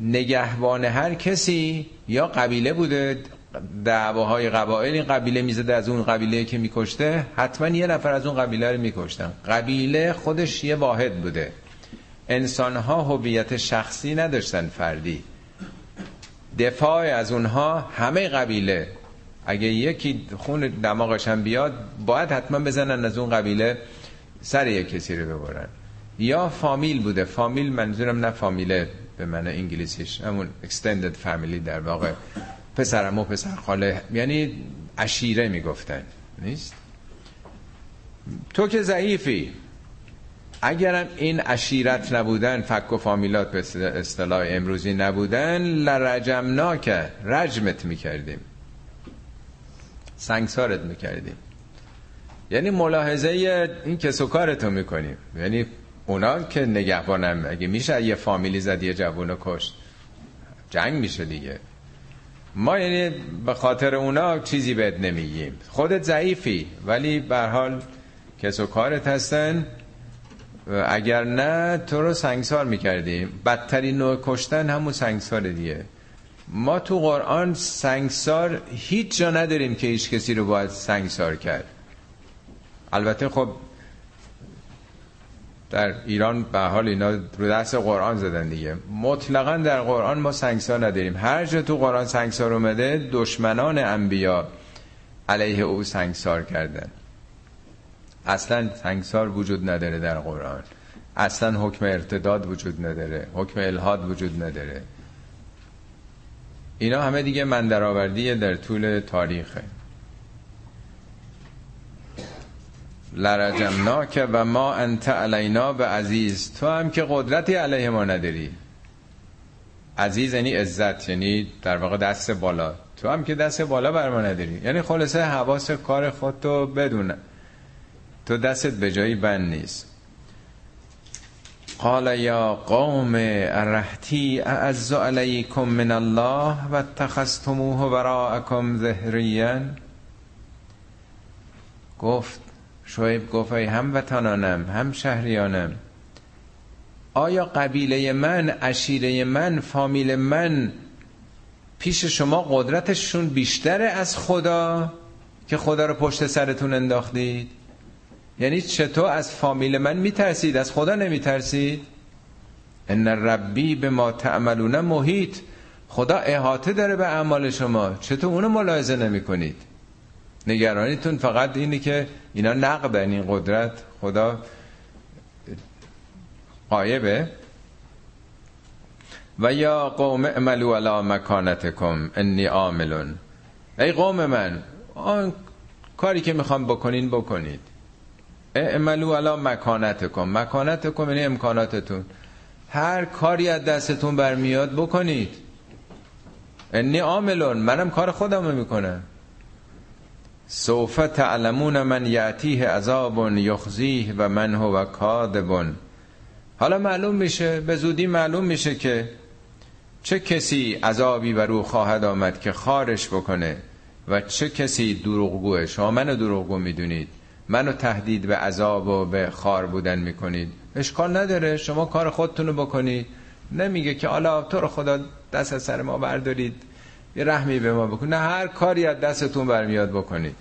نگهبان هر کسی یا قبیله بوده دعواهای قبایل این قبیله می‌زده از اون قبیله که میکشته حتما یه نفر از اون قبیله رو میکشتن. قبیله خودش یه واحد بوده. انسان ها هویت شخصی نداشتن فردی. دفاع از اونها همه قبیله. اگه یکی خون دماغش هم بیاد باید حتما بزنن از اون قبیله سر یک کسی رو ببرن. یا فامیل بوده. فامیل منظورم نه فامیله به من انگلیسیش همون extended family در واقع. پسرم و پسر خاله. یعنی عشیره می‌گفتن. نیست؟ تو که ضعیفی. اگرم این عشیرت نبودن فک و فامیلات به اصطلاح امروزی نبودن لرجمنا که رجمت می‌کردیم. سنگسارت می‌کردیم. یعنی ملاحظه این کس و کارتو می‌کنیم. یعنی اونا که نگهبانم اگه میشه یه فامیلی زد یه جوون کشت جنگ میشه دیگه. ما یعنی به خاطر اونا چیزی بهت نمیگیم. خودت ضعیفی ولی به حال کس اگر نه تو رو سنگسار می‌کردیم بدترین نوع کشتن همون سنگسار دیگه. ما تو قرآن سنگسار هیچ جا نداریم که هیچ کسی رو باید سنگسار کرد. البته خب در ایران به حال اینا رو دست قرآن زدن دیگه. مطلقا در قرآن ما سنگسار نداریم. هر جا تو قرآن سنگسار اومده دشمنان انبیا علیه او سنگسار کردن. اصلا سنگسار وجود نداره در قرآن. اصلا حکم ارتداد وجود نداره حکم الهاد وجود نداره. اینا همه دیگه من درآوردی در طول تاریخه. لرجمناک و ما انت علینا به عزیز. تو هم که قدرتی علیه ما نداری. عزیز یعنی عزت یعنی در واقع دست بالا. تو هم که دست بالا بر ما نداری. یعنی خلاصه حواس کار خودتو بدون تو دستت به جایی بند نیست. قال یا قوم ارحتی اعز علیکم من الله و اتخذتموه وراءکم ظهریا گفت شعیب گفت ای هم وطنانم هم شهریانم آیا قبیله من عشیره من فامیل من پیش شما قدرتشون بیشتره از خدا که خدا رو پشت سرتون انداختید؟ یعنی چطور از فامیل من میترسید؟ از خدا نمیترسید؟ ان ربی به ما تعملون محیط. خدا احاطه داره به اعمال شما. چطور اونو ملاحظه نمی کنید نگرانیتون فقط اینه که اینا نقدن این قدرت. خدا قایبه و یا قوم اعملوا علی مکانتکم انی عاملون. ای قوم من آن کاری که می‌خوام بکنین بکنید. اعملوا علی مکانتکم. مکانتکم یعنی امکاناتتون. هر کاری از دستتون برمیاد بکنید. انی عاملون. منم کار خودم می‌کنم. سوف تعلمون من یعتیه عذاب یخزیه و من هو کاذب. حالا معلوم میشه به زودی معلوم میشه که چه کسی عذابی بر او خواهد آمد که خارش بکنه و چه کسی دروغگوه شما منو دروغگو می‌دونید. منو تهدید به عذاب و به خار بودن می‌کنید. اشکال نداره شما کار خودتونو بکنید. نمیگه که حالا تو رو خدا دست از سر ما بردارید یه رحمی به ما بکن. نه هر کاری از دستتون برمیاد بکنید.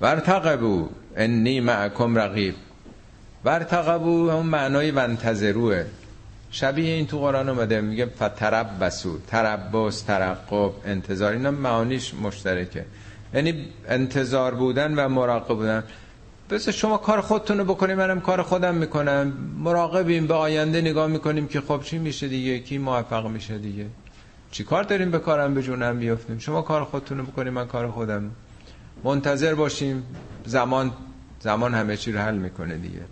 ورتقبو انی معکم رقیب. ورتقبو همون معنای ونتظروه شبیه این تو قرآن اومده میگه فتربسو تربس ترقب انتظار. اینا معانیش مشترکه. یعنی انتظار بودن و مراقب بودن. بس شما کار خودتون رو بکنیم منم کار خودم می‌کنم. مراقبیم به آینده نگاه می‌کنیم که خب چی میشه دیگه؟ کی موفق میشه دیگه؟ چی کار داریم به کارم به جونم بیافتیم شما کار خودتون رو بکنیم من کار خودم. منتظر باشیم. زمان زمان همه چی رو حل می‌کنه دیگه.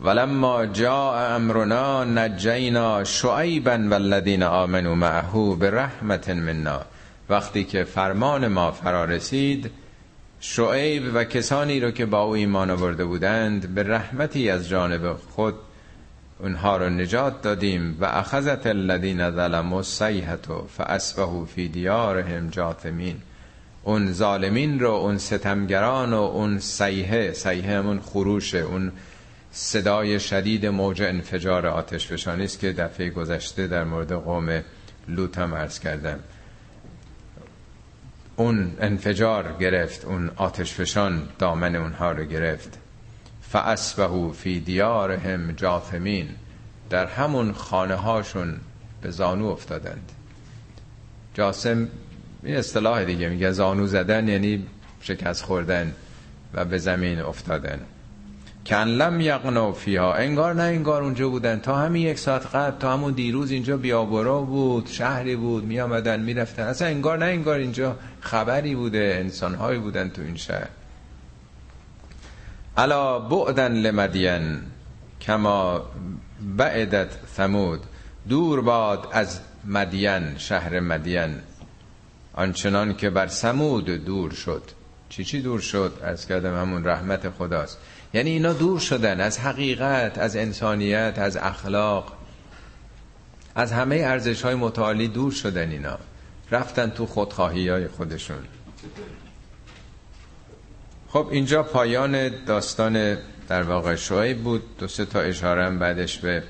ولما جاء امرنا نجینا شعیبا والذین آمنوا معه برحمت منا. وقتی که فرمان ما فرا رسید شعیب و کسانی رو که با او ایمان آورده بودند به رحمتی از جانب خود اونها رو نجات دادیم و اخذت الذین ظلموا الصیحه فاصبحوا فی دیارهم جاثمین. اون ظالمین رو اون ستمگران و اون سیحه سیحه همون خروشه اون صدای شدید موج انفجار آتش فشانی است که دفعه گذشته در مورد قوم لوط هم عرض کردم. اون انفجار گرفت اون آتش فشان دامن اونها رو گرفت. فاسبهو فی دیارهم جاثمین. در همون خانه هاشون به زانو افتادند. جاسم این اصطلاح دیگه میگه زانو زدن یعنی شکست خوردن و به زمین افتادن. کن لم یقنو فیها. انگار نه انگار اونجا بودن. تا همین یک ساعت قبل تا همون دیروز اینجا بیابرا بود شهری بود می آمدن می اصلا انگار نه انگار اینجا خبری بوده انسانهایی بودن تو این شهر. الا بعدن لمدین کما بعدت ثمود. دور باد از مدین شهر مدین. آنچنان که بر سمود دور شد. چی چی دور شد؟ از کردم همون رحمت خداست. یعنی اینا دور شدن از حقیقت از انسانیت از اخلاق. از همه ارزش های متعالی دور شدن اینا. رفتن تو خودخواهی های خودشون. خب اینجا پایان داستان در واقع شعیب بود. دو سه تا اشاره بعدش به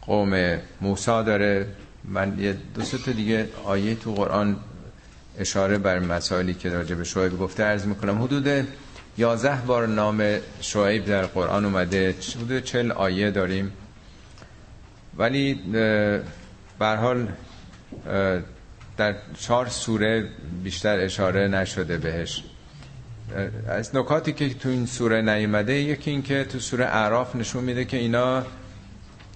قوم موسا داره. من یه دو سه تا دیگه آیه تو قرآن اشاره بر مسائلی که راجع به شعیب گفته عرض می‌کنم. حدود یازده بار نام شعیب در قرآن اومده. حدود چل آیه داریم. ولی حال در چهار سوره بیشتر اشاره نشده بهش. از نکاتی که تو این سوره نیومده یکی این که تو سوره اعراف نشون میده که اینا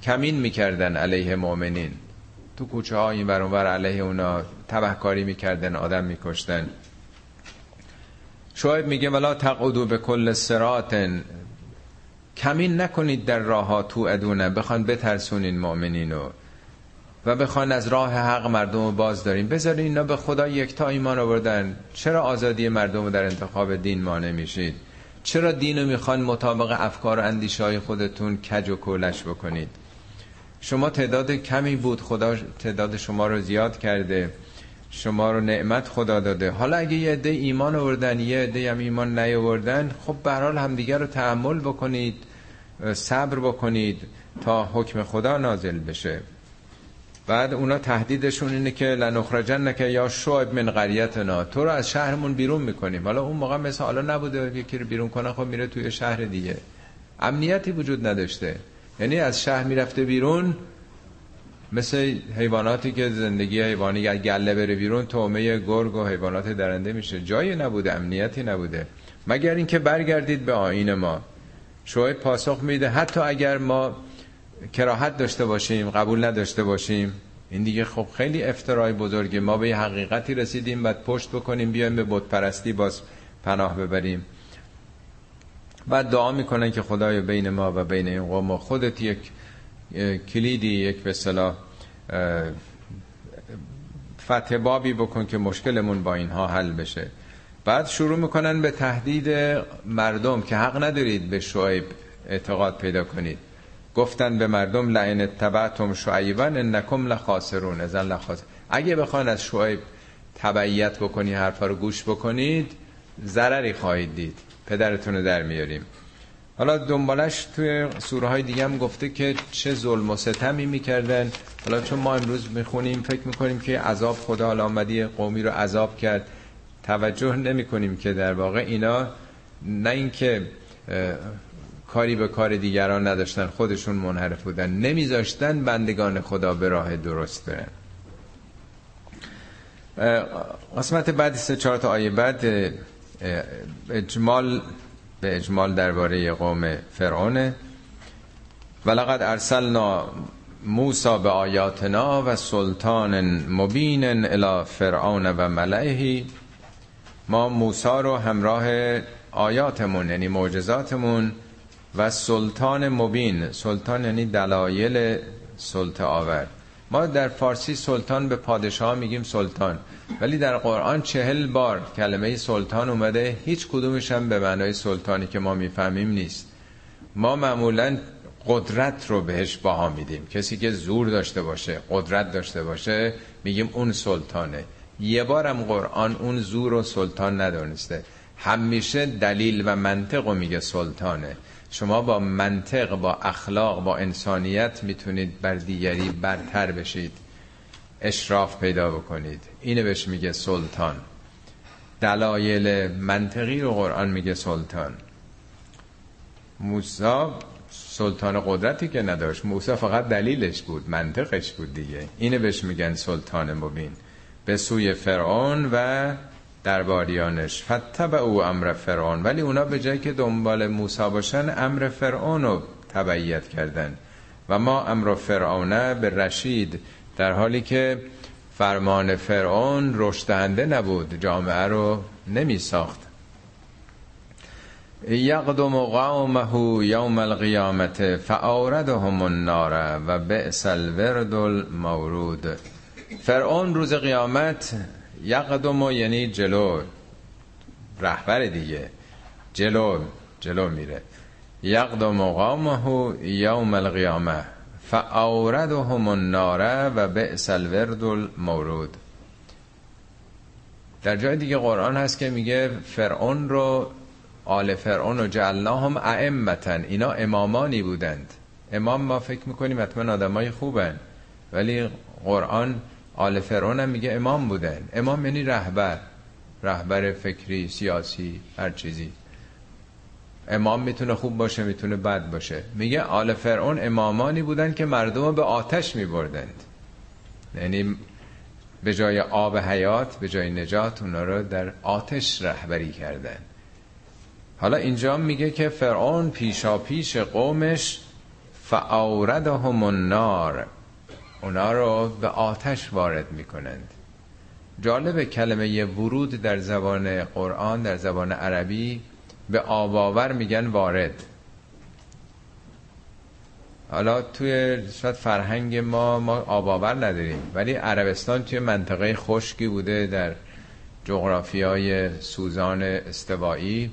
کمین می‌کردن علیه مؤمنین. تو کوچه ها این برانور علیه اونا تبهکاری می‌کردن آدم میکشتن. شاید میگه ولا تقعدو به کل سراتن کمین نکنید در راه ها تو ادونه بخوان بترسونین مؤمنینو و بخوان از راه حق مردم رو باز داریم بذارین اینا به خدا یکتا ایمان آوردن. چرا آزادی مردم رو در انتخاب دین مانع میشید؟ چرا دین رو می‌خوان مطابق افکار و اندیشه خودتون کج و کولش بکنید؟ شما تعداد کمی بود. خدا تعداد شما رو زیاد کرده. شما رو نعمت خدا داده. حالا اگه یه عده ایمان آوردن یه عده هم ایمان نیاوردن خب به حال همدیگه رو تحمل بکنید صبر بکنید تا حکم خدا نازل بشه. بعد اونا تهدیدشون اینه که لنخرجن که یا شعب من قریتنا. تو رو از شهرمون بیرون می‌کنیم. حالا اون موقع مثل حالا نبوده یکی رو بیرون کنه خب میره توی شهر دیگه. امنیتی وجود نداشته. یعنی از شهر می‌رفته بیرون مثل حیواناتی که زندگی حیوانی گله بره بیرون تومه گرگ و حیوانات درنده میشه. جایی نبوده امنیتی نبوده. مگر اینکه برگردید به آین ما. شعیب پاسخ میده حتی اگر ما کراهت داشته باشیم قبول نداشته باشیم این دیگه خب خیلی افترای بزرگه. ما به حقیقتی رسیدیم بعد پشت بکنیم بیایم به بت پرستی باز پناه ببریم. بعد دعا می‌کنن که خدای بین ما و بین این قوم خودت یک کلیدی یک به صلاح فتح بابی بکن که مشکلمون با اینها حل بشه. بعد شروع می‌کنن به تهدید مردم که حق ندارید به شعیب اعتقاد پیدا کنید. گفتن به مردم لعن تبعتم شعیبا انکم لخاسرون. ازن لخاسر اگه بخوان از شعیب تبعیت بکنی حرفا رو گوش بکنید ضرری خواهید دید. پدرتون رو در میاریم. حالا دنبالش توی سوره های دیگه هم گفته که چه ظلم و ستمی می‌کردن. حالا چون ما امروز می‌خونیم فکر می‌کنیم که عذاب خدا حالا آمدی قومی رو عذاب کرد. توجه نمی کنیم که در واقع اینا نه اینکه کاری به کار دیگران نداشتن خودشون منحرف بودن. نمیذاشتن بندگان خدا به راه درست برن. قسمت بعد سه چهار تا آیه بعد اجمال به اجمال درباره قوم فرعون ولقد ارسلنا موسا به آیاتنا و سلطان مبین الى فرعون و ملعه ما موسا رو همراه آیاتمون یعنی معجزاتمون و سلطان مبین. سلطان یعنی دلایل سلطه آور ما در فارسی سلطان به پادشاه میگیم سلطان ولی در قرآن چهل بار کلمه سلطان اومده هیچ کدومش هم به معنای سلطانی که ما می‌فهمیم نیست. ما معمولا قدرت رو بهش باها میدیم. کسی که زور داشته باشه قدرت داشته باشه میگیم اون سلطانه. یه بارم قرآن اون زور و سلطان ندانسته. همیشه دلیل و منطق رو میگه سلطانه. شما با منطق با اخلاق با انسانیت می‌تونید بر دیگری برتر بشید. اشراف پیدا بکنید. اینو بهش میگه سلطان. دلایل منطقی رو قرآن میگه سلطان. موسا سلطان قدرتی که نداشت. موسی فقط دلیلش بود منطقش بود دیگه. اینو بهش میگن سلطان مبین. به سوی فرعون و درباریانش فتب او امر فرعون. ولی اونا به جایی که دنبال موسی باشن امر فرعون رو تبعیت کردن. و ما امر فرعونه به رشید در حالی که فرمان فرعون رشدهنده نبود جامعه رو نمی ساخت یقدم قومه یوم القیامت فآوردهم النار و بئس الورد المورود. فرعون روز قیامت یقدم یعنی جلو. رهبر دیگه. جلو جلو میره. یقدم قومه یوم القیامه. فاوردهم النار و بئس الورد المورود. در جای دیگه قرآن هست که میگه فرعون رو آل فرعون و جعلناهم ائمتن. اینا امامانی بودند. امام ما فکر می‌کنیم حتما آدمای خوبن. ولی قرآن آل فرعون هم میگه امام بودن امام یعنی رهبر. رهبر فکری سیاسی هر چیزی. امام می‌تونه خوب باشه می‌تونه بد باشه. میگه آل فرعون امامانی بودن که مردم به آتش میبردند. یعنی به جای آب حیات به جای نجات اونا رو در آتش رهبری کردن. حالا اینجا میگه که فرعون پیشا پیش قومش فاوردهم النار. اونا رو به آتش وارد می‌کنند. جالب کلمه ورود در زبان قرآن در زبان عربی به آباور میگن وارد. حالا توی شاید فرهنگ ما ما آباور نداریم ولی عربستان توی منطقه خشکی بوده در جغرافی های سوزان استوایی.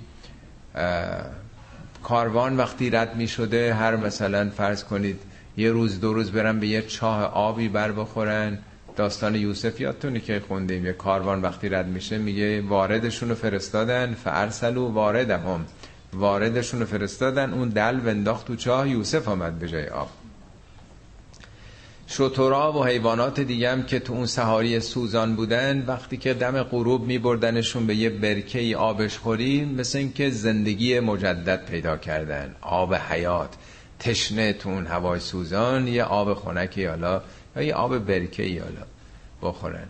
کاروان وقتی رد می شده هر مثلا فرض کنید یه روز دو روز برن به یه چاه آبی بر بخورن. داستان یوسف یادتونه که خوندیم. یه کاروان وقتی رد میشه میگه واردشون رو فرستادن. فارسلو واردهم. واردشون رو فرستادن. اون دل ونداخت تو چاه. یوسف آمد به جای آب. شطورا و حیوانات دیگه هم که تو اون سهاری سوزان بودن وقتی که دم غروب میبردنشون به یه برکه ای آبش خوری مثل اینکه زندگی مجدد پیدا کردن. آب حیات. تشنه تو اون هوای سوزان یه آب خنکی حالا یا یه آب برکه حالا بخورن.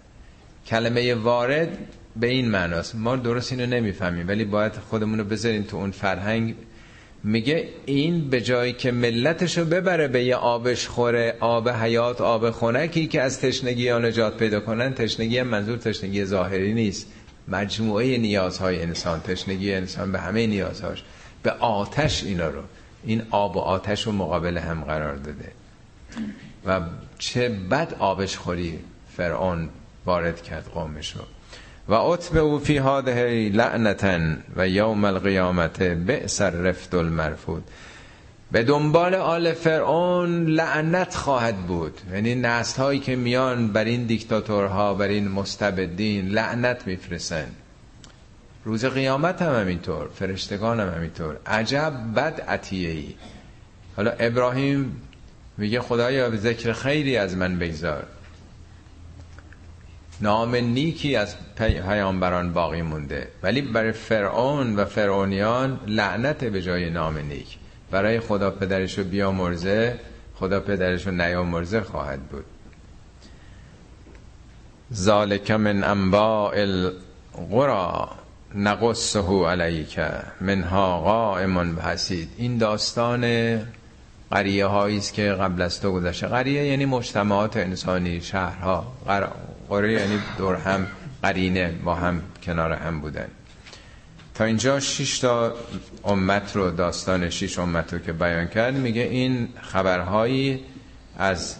کلمه وارد به این معناست. ما درست اینو نمی‌فهمیم ولی باید خودمون رو بذاریم تو اون فرهنگ. میگه این به جایی که ملتشو ببره به یه آبش خوره آب حیات آب خونکی که از تشنگی ها نجات پیدا کنن تشنگی هم منظور تشنگی ظاهری نیست. مجموعه نیازهای انسان تشنگی انسان به همه نیازهاش به آتش اینا رو. این آب و آتش رو مقابل هم قرار داده. و چه بد آبش خوری فرعون وارد کرد قومش رو. و اطبع او فی هاده لعنتن و یوم القیامت بئس الرفد المرفود. به دنبال آل فرعون لعنت خواهد بود. یعنی نسل هایی که میان بر این دیکتاتورها بر این مستبدین لعنت میفرسن روز قیامت هم همینطور فرشتگان هم همینطور. عجب بد عطیه ای حالا ابراهیم میگه خدایا به ذکر خیری از من بگذار. نام نیکی از پیامبران باقی مونده. ولی برای فرعون و فرعونیان لعنت به جای نام نیک. برای خدا پدرشو بیامرزه خدا پدرشو نیامرزه خواهد بود. ذالک من انباء القرى نقصه علیک منها قائم بحسید این داستان قریه هایی است که قبل از تو گذشته. قریه یعنی مجتمعات انسانی شهرها. قره یعنی دور هم قرینه با هم کنار هم بودن. تا اینجا شش تا امت رو داستان شش امت رو که بیان کرد میگه این خبرهایی از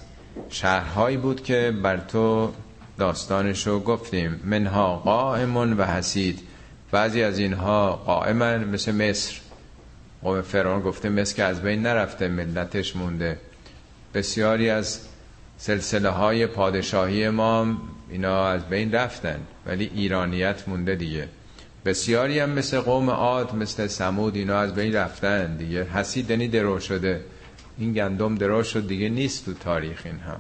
شهرهایی بود که بر تو داستانش رو گفتیم. منها قائمون و حسید بعضی از اینها قائمن مثل مصر. قوم فرعون گفته مصر که از بین نرفته ملتش مونده. بسیاری از سلسله های پادشاهی ما اینا از بین رفتن ولی ایرانیت مونده دیگه. بسیاری هم مثل قوم عاد مثل سمود اینا از بین رفتن دیگه. حسید یعنی درو شده. این گندم درو شد دیگه نیست تو تاریخ این هم.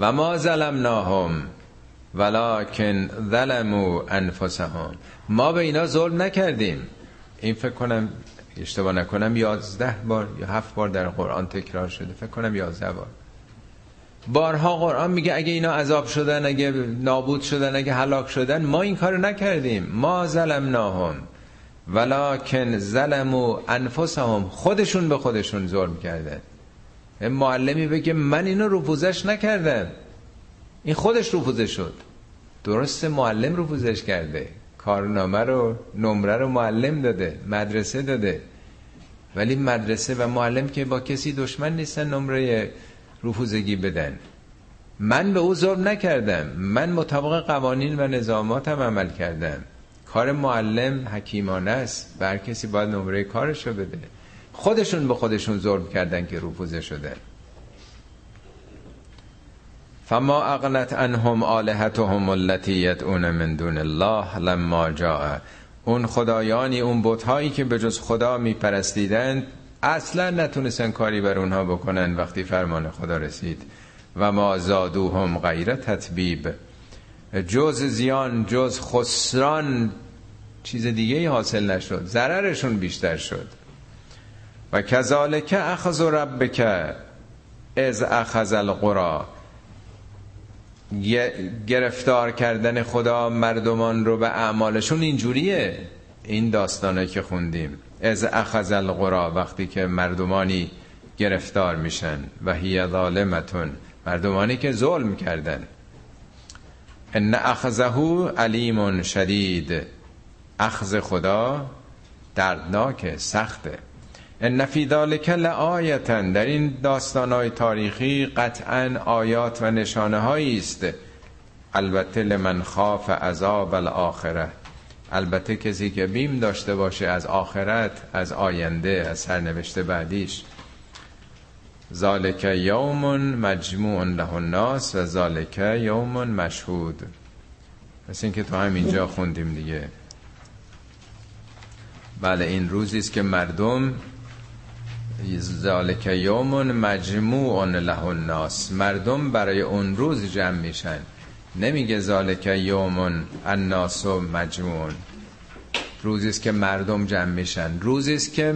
و ما ظلمناهم. ولکن ظلموا انفسهم. ما به اینا ظلم نکردیم. این فکر کنم اشتباه نکنم یازده بار یا هفت بار در قرآن تکرار شده. فکر کنم یازده بار. بارها قرآن میگه اگه اینا عذاب شدن اگه نابود شدن اگه هلاک شدن ما این کارو نکردیم. ما ظلمناهم. ولکن ظلموا انفسهم. خودشون به خودشون ظلم کردن معلمی بگه من اینو رفوزش نکردم. این خودش رفوزه شد. درست معلم رفوزش کرده. کارنامه رو نمره رو معلم داده مدرسه داده. ولی مدرسه و معلم که با کسی دشمن نیستن نمره رفوزگی بدن. من به او ظلم نکردم. من مطابق قوانین و نظاماتم عمل کردم. کار معلم حکیمانه است. بر کسی باید نمره کارشو بده. خودشون به خودشون ظلم کردن که روپوزه شده فما اغنت عنهم آلهتهم التي یدعون من دون الله لما جاء. اون خدایانی اون بتهایی که به جز خدا میپرستیدند اصلا نتونستن کاری بر اونها بکنن وقتی فرمان خدا رسید. و ما زادوهم غیر تطبیب. جز زیان جز خسران چیز دیگه حاصل نشد. ضررشون بیشتر شد. و کذالک اخذ ربک از اخذ القرا گرفتار کردن خدا مردمان رو به اعمالشون اینجوریه. این داستانه که خوندیم. از اخذ القرا وقتی که مردمانی گرفتار میشن. و هی ظالمتون. مردمانی که ظلم کردن. ان اخذه علیم شدید. اخذ خدا دردناک سخته. ان فی ذلک لآیتا در این داستانهای تاریخی قطعا آیات و نشانه هایی است. البته لمن خاف عذاب الاخره. البته کسی که بیم داشته باشه از آخرت از آینده از سرنوشت بعدیش. ذالک یوم مجموع له الناس و ذالک یوم مشهود. مثل اینکه تو همینجا خوندیم دیگه. بله این روزی است که مردم ذالک یوم مجموع له الناس. مردم برای اون روز جمع میشن. نمیگه ذالک یوم الناس مجموع. روزی است که مردم جمع میشن. روزی است که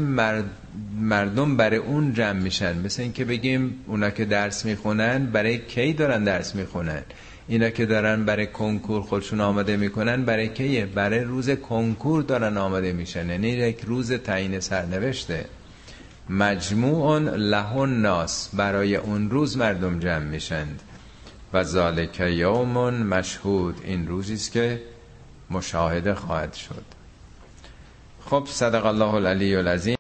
مردم برای اون جمع میشن. مثل اینکه بگیم اونا که درس می‌خونن برای کی دارن درس می‌خونن؟ اینا که دارن برای کنکور خودشون آماده می‌کنن برای کیه؟ برای روز کنکور دارن آماده میشن. یعنی یک روز تعیین سرنوشته. مجموع له ناس برای اون روز مردم جمع میشند و ذالک یوم مشهود این روزی است که مشاهده خواهد شد. خب صدق الله العلی العظیم.